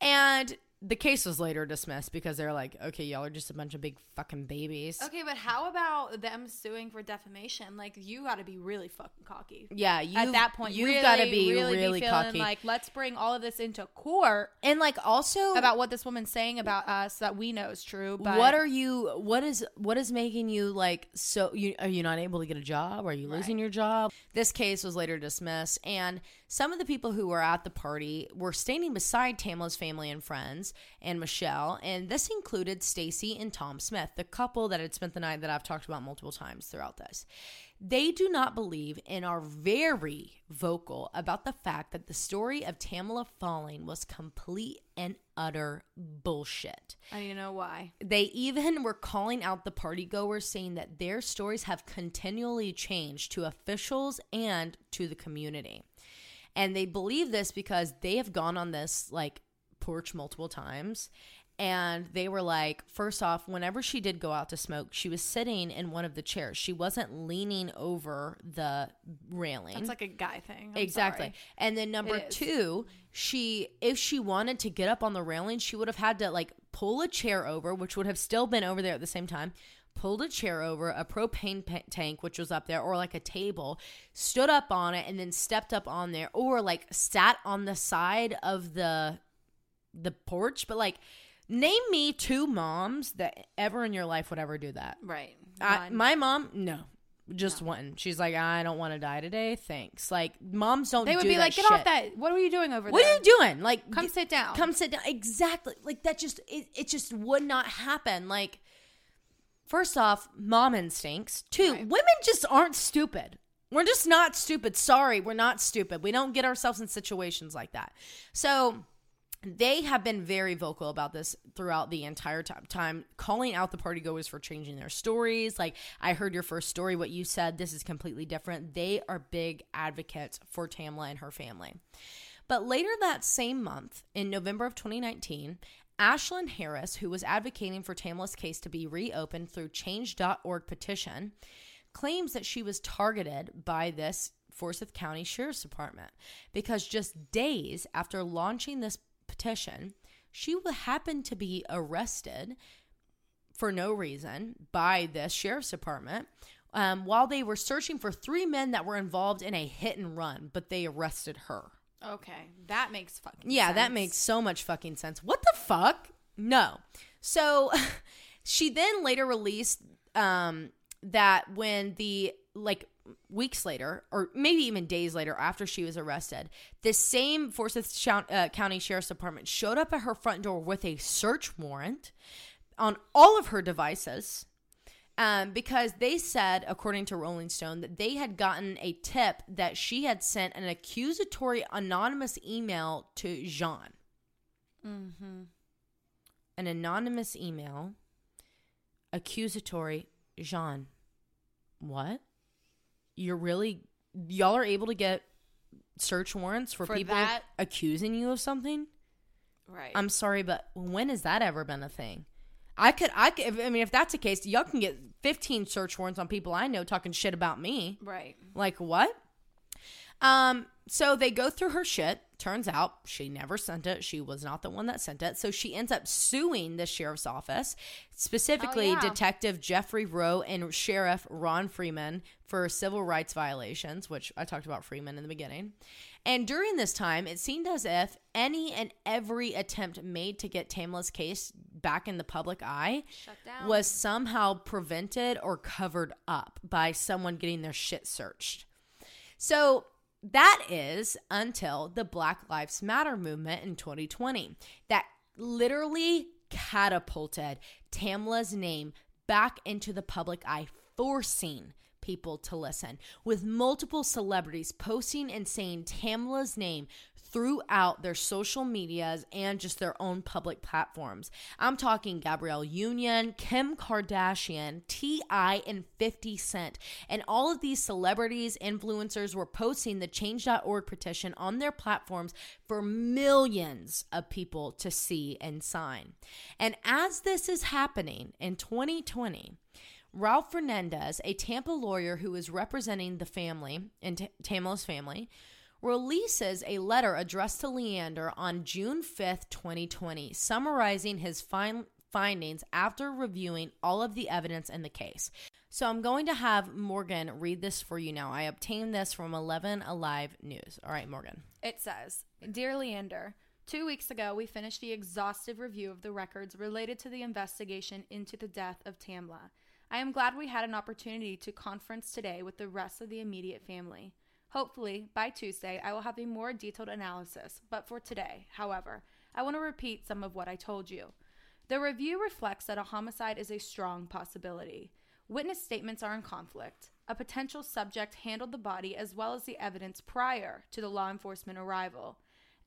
And the case was later dismissed because they're like, okay, y'all are just a bunch of big fucking babies. Okay, but how about them suing for defamation? Like, you got to be really fucking cocky. Yeah, you At that point, you've really, got to be really, really, be cocky. Like, let's bring all of this into court and like also about what this woman's saying about us that we know is true. But what are you what is what is making you like so you are you not able to get a job are you losing your job this case was later dismissed and some of the people who were at the party were standing beside tamla's family and friends and michelle and this included stacy and tom smith the couple that had spent the night that i've talked about multiple times throughout this they do not believe and are very vocal about the fact that the story of Tamla falling was complete and utter bullshit. And you know why? They even were calling out the partygoers, saying that their stories have continually changed to officials and to the community. And they believe this because they have gone on this like porch multiple times. And they were like, first off, whenever she did go out to smoke, she was sitting in one of the chairs. She wasn't leaning over the railing. That's like a guy thing. I'm exactly. sorry. And then number It is. two, she if she wanted to get up on the railing, she would have had to like pull a chair over, which would have still been over there at the same time. Pulled a chair over, a propane pa- tank, which was up there, or like a table, stood up on it, and then stepped up on there, or like sat on the side of the the porch. But like, name me two moms that ever in your life would ever do that. Right. I, my mom, no, just one. She's like, I don't want to die today. Thanks. Like moms don't. they would do be like, get shit. off that. What are you doing over What there? What are you doing? Like, Come get- sit down. Come sit down. Exactly. Like that. Just it. It just would not happen. Like, first off, mom instincts. Two, Right. women just aren't stupid. We're just not stupid. Sorry, we're not stupid. We don't get ourselves in situations like that. So they have been very vocal about this throughout the entire time, calling out the partygoers for changing their stories. Like, I heard your first story, what you said, this is completely different. They are big advocates for Tamla and her family. But later that same month, in November of 2019, Ashlyn Harris, who was advocating for Tamla's case to be reopened through change.org petition, claims that she was targeted by this Forsyth County Sheriff's Department because just days after launching this petition, she would happen to be arrested for no reason by the sheriff's department um, while they were searching for three men that were involved in a hit and run, but they arrested her. Okay, that makes fucking Yeah, that makes so much fucking sense. What the fuck? No. So (laughs) she then later released um, that when the like weeks later, or maybe even days later after she was arrested, the same Forsyth uh, County Sheriff's Department showed up at her front door with a search warrant on all of her devices um, because they said, according to Rolling Stone, that they had gotten a tip that she had sent an accusatory anonymous email to Jean. Mm-hmm. An anonymous email, accusatory Jean. What? You're really, y'all are able to get search warrants for, For people that- accusing you of something. Right. I'm sorry, but when has that ever been a thing? I could, I could, if- I mean, if that's the case, y'all can get 15 search warrants on people I know talking shit about me. right. Like what? Um, so they go through her shit. Turns out she never sent it. She was not the one that sent it. So she ends up suing the sheriff's office, specifically Oh, yeah. Detective Jeffrey Rowe and Sheriff Ron Freeman for civil rights violations, which I talked about Freeman in the beginning. And during this time, it seemed as if any and every attempt made to get Tamla's case back in the public eye was somehow prevented or covered up by someone getting their shit searched. So that is until the Black Lives Matter movement in 2020 that literally catapulted Tamla's name back into the public eye, forcing people to listen, with multiple celebrities posting and saying Tamla's name throughout their social medias and just their own public platforms. I'm talking Gabrielle Union, Kim Kardashian, T.I., and 50 Cent. And all of these celebrities, influencers were posting the change.org petition on their platforms for millions of people to see and sign. And as this is happening in 2020, Ralph Fernandez, a Tampa lawyer who is representing the family and T- family, releases a letter addressed to Leander on June 5th, 2020, summarizing his fin- findings after reviewing all of the evidence in the case. So I'm going to have Morgan read this for you now. I obtained this from 11 Alive News. All right, Morgan. It says, Dear Leander, two weeks ago we finished the exhaustive review of the records related to the investigation into the death of Tamla. I am glad we had an opportunity to conference today with the rest of the immediate family. Hopefully, by Tuesday, I will have a more detailed analysis, but for today, however, I want to repeat some of what I told you. The review reflects that a homicide is a strong possibility. Witness statements are in conflict. A potential subject handled the body as well as the evidence prior to the law enforcement arrival.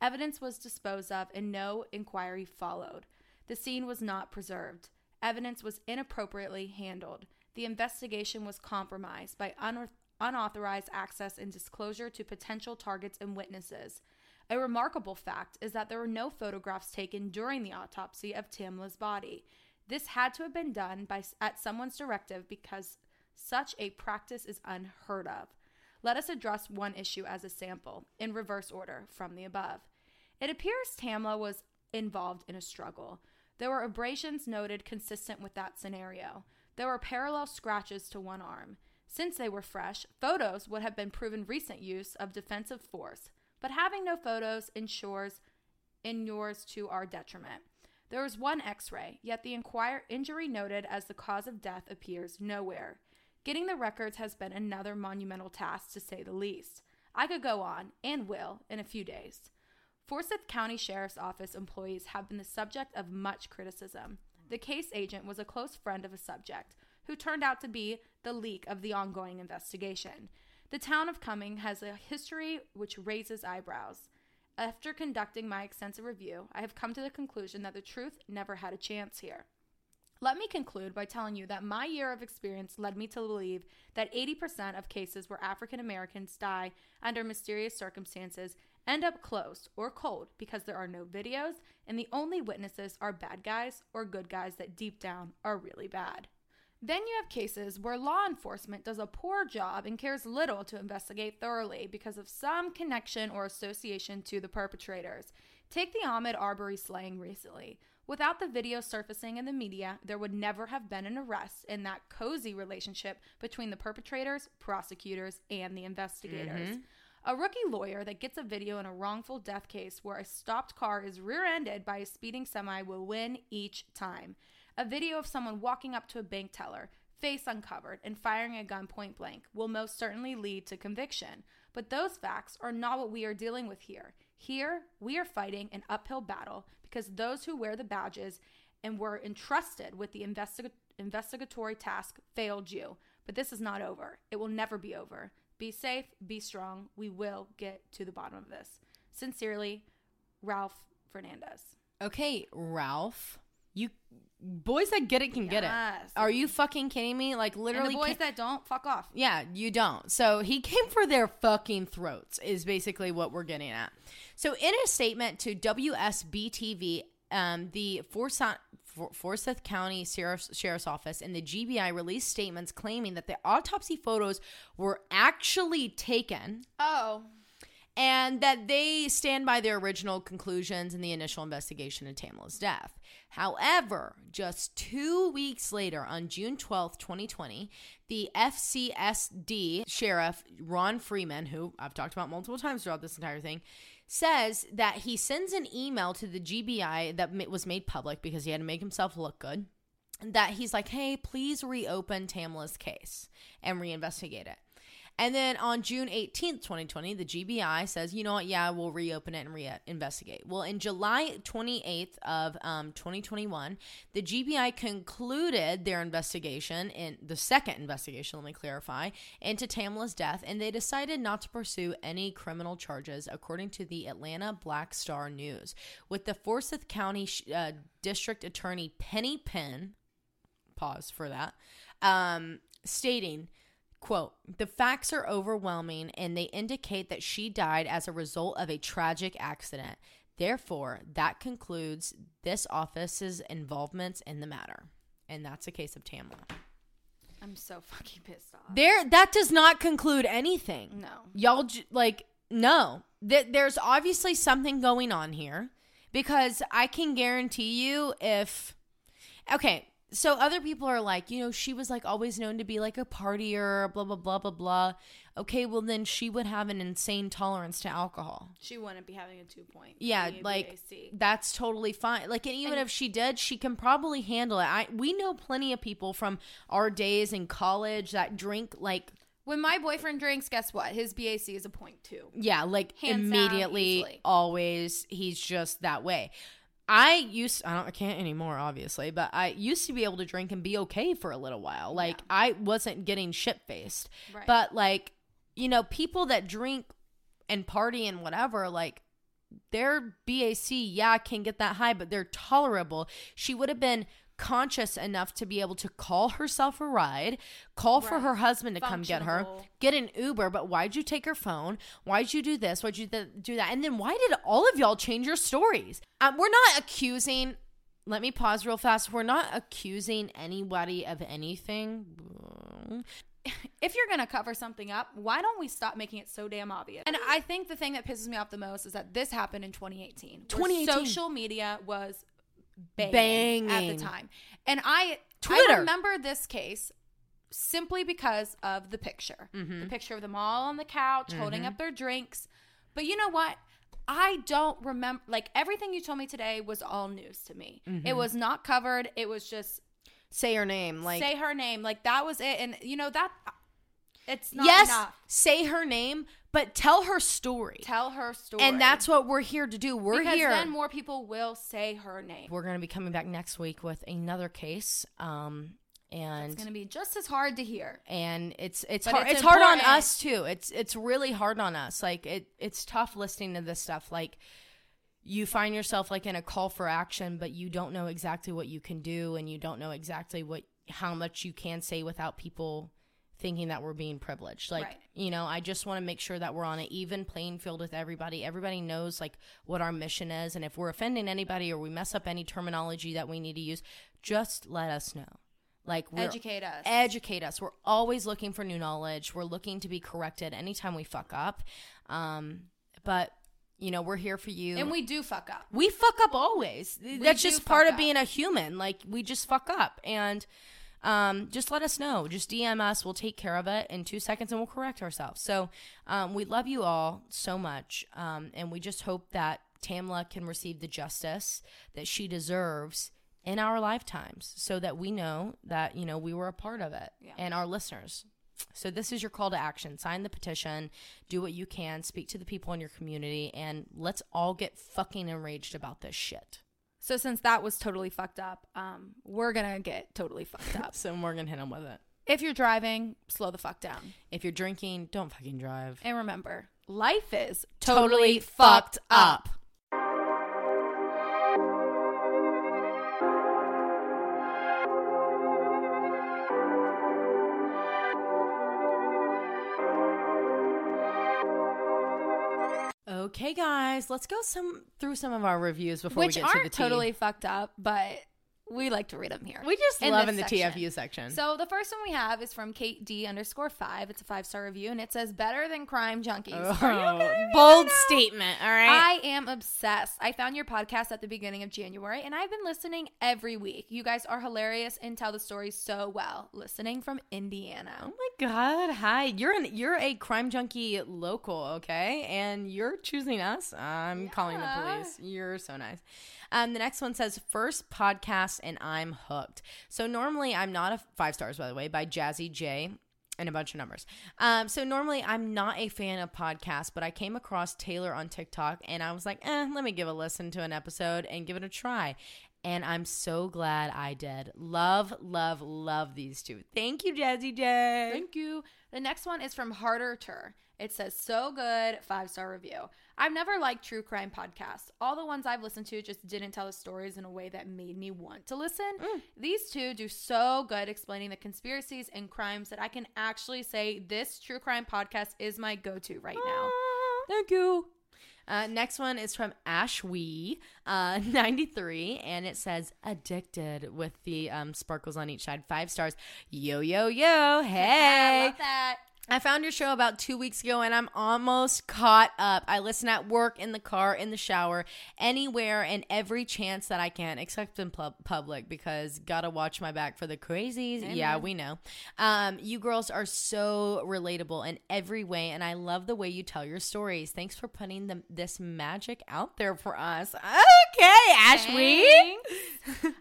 Evidence was disposed of and no inquiry followed. The scene was not preserved. Evidence was inappropriately handled. The investigation was compromised by un- unauthorized access and disclosure to potential targets and witnesses. A remarkable fact is that there were no photographs taken during the autopsy of Tamla's body. This had to have been done by at someone's directive because such a practice is unheard of. Let us address one issue as a sample in reverse order from the above. It appears Tamla was involved in a struggle. There were abrasions noted consistent with that scenario. There were parallel scratches to one arm. Since they were fresh, photos would have been proven recent use of defensive force, but having no photos ensures inures to our detriment. There was one x ray, yet the inquire- injury noted as the cause of death appears nowhere. Getting the records has been another monumental task, to say the least. I could go on, and will, in a few days. Forsyth County Sheriff's Office employees have been the subject of much criticism. The case agent was a close friend of a subject, who turned out to be the leak of the ongoing investigation. The town of Cumming has a history which raises eyebrows. After conducting my extensive review, I have come to the conclusion that the truth never had a chance here. Let me conclude by telling you that my year of experience led me to believe that 80% of cases where African Americans die under mysterious circumstances end up closed or cold because there are no videos and the only witnesses are bad guys or good guys that deep down are really bad. Then you have cases where law enforcement does a poor job and cares little to investigate thoroughly because of some connection or association to the perpetrators. Take the Ahmaud Arbery slaying recently. Without the video surfacing in the media, there would never have been an arrest in that cozy relationship between the perpetrators, prosecutors, and the investigators. Mm-hmm. A rookie lawyer that gets a video in a wrongful death case where a stopped car is rear ended by a speeding semi will win each time. A video of someone walking up to a bank teller, face uncovered, and firing a gun point blank will most certainly lead to conviction. But those facts are not what we are dealing with here. Here, we are fighting an uphill battle because those who wear the badges and were entrusted with the investiga- investigatory task failed you. But this is not over. It will never be over. Be safe, be strong. We will get to the bottom of this. Sincerely, Ralph Fernandez. Okay, Ralph, You boys that get it can get it. Are you fucking kidding me? Like And literally the boys can't- that don't, fuck off. yeah, you don't. So he came for their fucking throats, is basically what we're getting at. So, in a statement to WSBTV, um, the Forsyth, For- Forsyth County Sheriff's, Sheriff's Office and the GBI released statements claiming that the autopsy photos were actually taken Oh. And that they stand by their original conclusions in the initial investigation of Tamla's death. However, just two weeks later, on June twelfth, 2020, the FCSD sheriff, Ron Freeman, who I've talked about multiple times throughout this entire thing, says that he sends an email to the GBI that was made public because he had to make himself look good. That he's like, hey, please reopen Tamla's case and reinvestigate it. And then on June 18th, 2020, the GBI says, you know what, yeah, we'll reopen it and reinvestigate. Well, in July 28th of um, 2021, the GBI concluded their investigation, in the second investigation, let me clarify, into Tamla's death, and they decided not to pursue any criminal charges, according to the Atlanta Black Star News. With the Forsyth County uh, District Attorney Penny Penn, pause for that, um, stating, quote, the facts are overwhelming and they indicate that she died as a result of a tragic accident. Therefore, that concludes this office's involvements in the matter. And that's a case of Tamla. I'm so fucking pissed off. There, that does not conclude anything. No. y'all j- like no. Th- there's obviously something going on here because I can guarantee you if okay. So other people are like, you know, she was like always known to be like a partier, blah blah blah blah blah. Okay, well then she would have an insane tolerance to alcohol. She wouldn't be having a two point. Yeah, like that's totally fine. Like, and even if she did, she can probably handle it. I we know plenty of people from our days in college that drink like when my boyfriend drinks, guess what? His BAC is a point two. yeah, like Hands immediately, always. He's just that way. I used I don't I can't anymore obviously, but I used to be able to drink and be okay for a little while. Like I wasn't getting shit faced. Right. But like, you know, people that drink and party and whatever, like their BAC, yeah, can get that high, but they're tolerable. She would have been conscious enough to be able to call herself a ride, call for her husband to come get her, get an Uber. But why'd you take her phone? Why'd you do this? Why'd you th- do that? And then why did all of y'all change your stories? Um, we're not accusing. Let me pause real fast. We're not accusing anybody of anything. if you're gonna cover something up, why don't we stop making it so damn obvious? And I think the thing that pisses me off the most is that this happened in 2018. 2018. social media was banging, at the time, and I Twitter. I remember this case simply because of the picture, Mm-hmm. the picture of them all on the couch holding up their drinks. But you know what? I don't remember. Like everything you told me today was all news to me. Mm-hmm. It was not covered. It was just Say her name. Like say her name. Like that was it. And you know that it's not yes, enough. say her name, but tell her story. Tell her story. And that's what we're here to do. We're because here. then more people will say her name. we're going to be coming back next week with another case. Um, and It's going to be just as hard to hear. and it's it's But hard. it's It's, hard on us too. It's it's really hard on us. Like it it's tough listening to this stuff. Like you find yourself like in a call for action, but you don't know exactly what you can do, and you don't know exactly what how much you can say without people thinking that we're being privileged. Like Right. you know, I just want to make sure that we're on an even playing field with everybody. Everybody knows like what our mission is, and if we're offending anybody or we mess up any terminology that we need to use, just let us know. Like we're, Educate us. educate us. We're always looking for new knowledge. We're looking to be corrected anytime we fuck up. Um, but you know, we're here for you. and we do fuck up. we fuck up always. That's just part of being a human. Like we just fuck up, and um, just let us know. Just DM us. We'll take care of it in two seconds, and we'll correct ourselves. So um, we love you all so much, um, and we just hope that Tamla can receive the justice that she deserves in our lifetimes, so that we know that you know we were a part of it, and our listeners. So this is your call to action. Sign the petition, do what you can, speak to the people in your community, and let's all get fucking enraged about this shit. So since that was totally fucked up, um, we're to get totally fucked (laughs) up. So Morgan hit him with it. if you're driving, slow the fuck down. If you're drinking, don't fucking drive. And remember, life is Totally fucked up. Okay, guys, let's go some through some of our reviews before Which we get to the aren't tea. totally fucked up, but we like to read them here. We just in love in the section. TFU section. So the first one we have is from Kate D underscore five. It's a five star review, and it says better than crime junkies. Oh, okay bold now? statement. All right. I am obsessed. I found your podcast at the beginning of January and I've been listening every week. You guys are hilarious and tell the stories so well. Listening from Indiana. Oh my god! Hi, you're an you're a crime junkie local, okay? And you're choosing us. I'm calling the police. You're so nice. Um, the next one says first podcast, and I'm hooked. So normally I'm not a five stars, by the way, by Jazzy J. And a bunch of numbers. Um, so normally I'm not a fan of podcasts, but I came across Taylar on TikTok and I was like, eh, let me give a listen to an episode and give it a try. And I'm so glad I did. Love, love, love these two. Thank you, Jazzy J. Thank you. The next one is from Harder Tur. It says, so good, five star review. I've never liked true crime podcasts. All the ones I've listened to just didn't tell the stories in a way that made me want to listen. These two do so good explaining the conspiracies and crimes that I can actually say this true crime podcast is my go to right now. Thank you. Uh, next one is from Ashwee, uh, (laughs) 93, and it says addicted with the um, sparkles on each side. Five stars. Yo, yo, yo. Hey. (laughs) I love that. I found your show about two weeks ago and I'm almost caught up. I listen at work, in the car, in the shower, anywhere, and every chance that I can, except in pub- public because gotta watch my back for the crazies. Yeah, we know. Um, you girls are so relatable in every way, and I love the way you tell your stories. Thanks for putting the, this magic out there for us. Okay, Ashley. (laughs)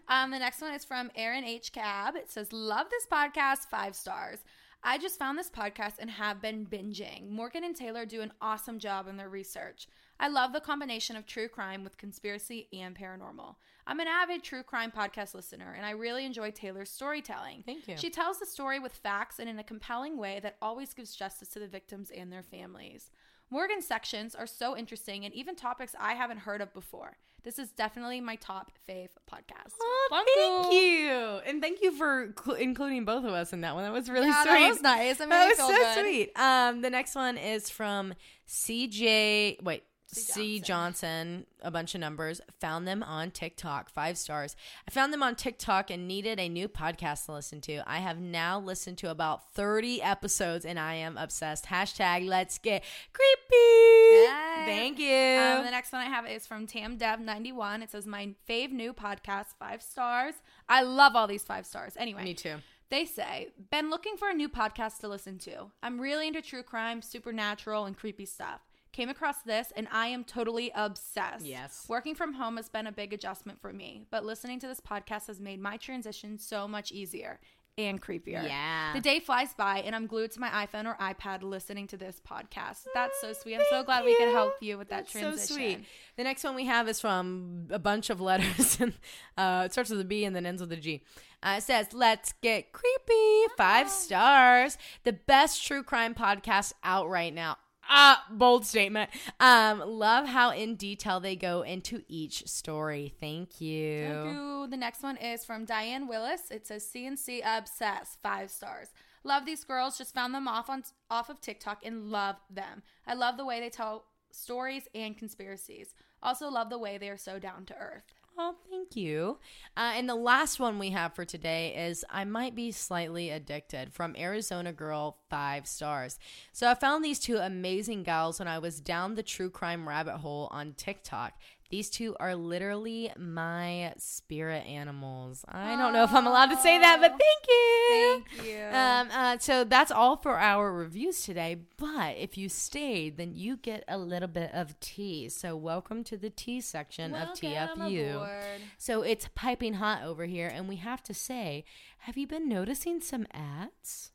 Um, the next one is from Aaron H. Cab. It says, Love this podcast, five stars. I just found this podcast and have been binging. Morgan and Taylar do an awesome job in their research. I love the combination of true crime with conspiracy and paranormal. I'm an avid true crime podcast listener, and I really enjoy Taylar's storytelling. Thank you. She tells the story with facts and in a compelling way that always gives justice to the victims and their families. Morgan's sections are so interesting and even topics I haven't heard of before. This is definitely my top fave podcast. Oh, thank you. And thank you for cl- including both of us in that one. That was really Yeah, sweet. that was nice. That made that was so good. sweet. Um, the next one is from CJ. Wait. C. Johnson. A bunch of numbers. Found them on TikTok, five stars. I found them on TikTok and needed a new podcast to listen to. I have now listened to about 30 episodes and I am obsessed. Hashtag let's get creepy. Yes. Thank you. Um, the next one I have is from TamDev91. It says, My fave new podcast, five stars. I love all these five stars. Anyway. Me too. They say, been looking for a new podcast to listen to. I'm really into true crime, supernatural, and creepy stuff. Came across this and I am totally obsessed. Yes. Working from home has been a big adjustment for me, but listening to this podcast has made my transition so much easier and creepier. Yeah. The day flies by and I'm glued to my iPhone or iPad listening to this podcast. That's so sweet. I'm so glad we could help you with that That's transition. So sweet. The next one we have is from a bunch of letters. (laughs) and uh, it starts with a B and then ends with a G. Uh, it says, "Let's get creepy." Five stars. The best true crime podcast out right now. Ah, bold statement. Um, love how in detail they go into each story. Thank you. Thank you. The next one is from Diane Willis. It says CNC obsessed, five stars. Love these girls. Just found them off on off of TikTok and love them. I love the way they tell stories and conspiracies. Also love the way they are so down to earth. Oh, thank you. Uh, and the last one we have for today is I Might Be Slightly Addicted from Arizona Girl, five stars. So I found these two amazing gals when I was down the true crime rabbit hole on TikTok. These two are literally my spirit animals. I don't know if I'm allowed to say that, but thank you. Thank you. Um, uh, so that's all for our reviews today. But if you stayed, then you get a little bit of tea. So welcome to the tea section of Welcome TFU. aboard. So it's piping hot over here, and we have to say, have you been noticing some ads?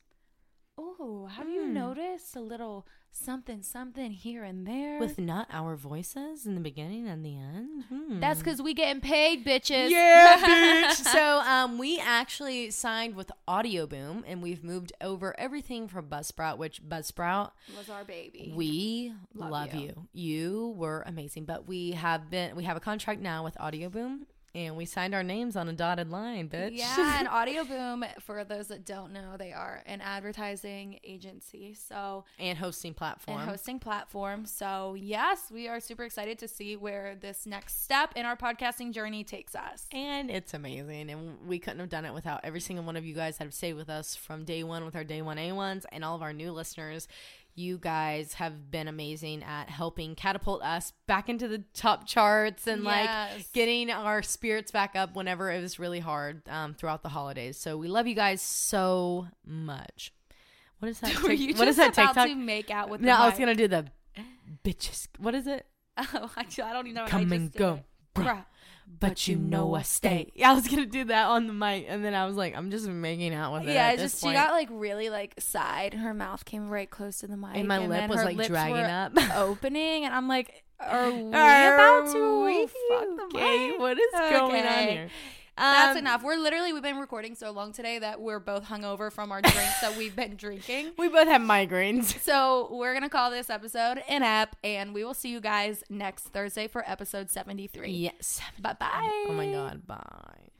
Oh, have you Hmm. noticed a little something something here and there? With not our voices in the beginning and the end? Hmm. That's because we getting paid, bitches. Yeah, bitch. (laughs) so um, we actually signed with Audio Boom, and we've moved over everything from Buzzsprout, which Buzzsprout was our baby. We love, Love you. you. you. were amazing, but we have been we have a contract now with Audio Boom, and we signed our names on a dotted line, bitch. Yeah, and (laughs) Audio Boom, for those that don't know, they are an advertising agency. So and hosting platform. and hosting platform. So yes, we are super excited to see where this next step in our podcasting journey takes us. And it's amazing. And we couldn't have done it without every single one of you guys that have stayed with us from day one with our day one A1s and all of our new listeners. You guys have been amazing at helping catapult us back into the top charts and like getting our spirits back up whenever it was really hard um, throughout the holidays. So we love you guys so much. What is that? (laughs) Were you what is that about TikTok? to make out with? no, I was gonna do the bitches. What is it? (laughs) Oh, actually, I don't even know. Come and go, bruh. Bruh. But you know I stay. Yeah, I was gonna do that on the mic, and then I was like, I'm just making out with it. Yeah, at it this just she got like really like sighed. Her mouth came right close to the mic, And my lip then was, like, dragging up. (laughs) opening, and I'm like, "Are we (laughs) Are about to we fuck the mic? What is going on here? That's Um, enough. We're literally we've been recording so long today that we're both hungover from our drinks that we've been drinking. (laughs) We both have migraines. (laughs) So we're gonna call this episode an app, and we will see you guys next Thursday for episode seventy three. Yes. Bye bye. Oh my god. Bye.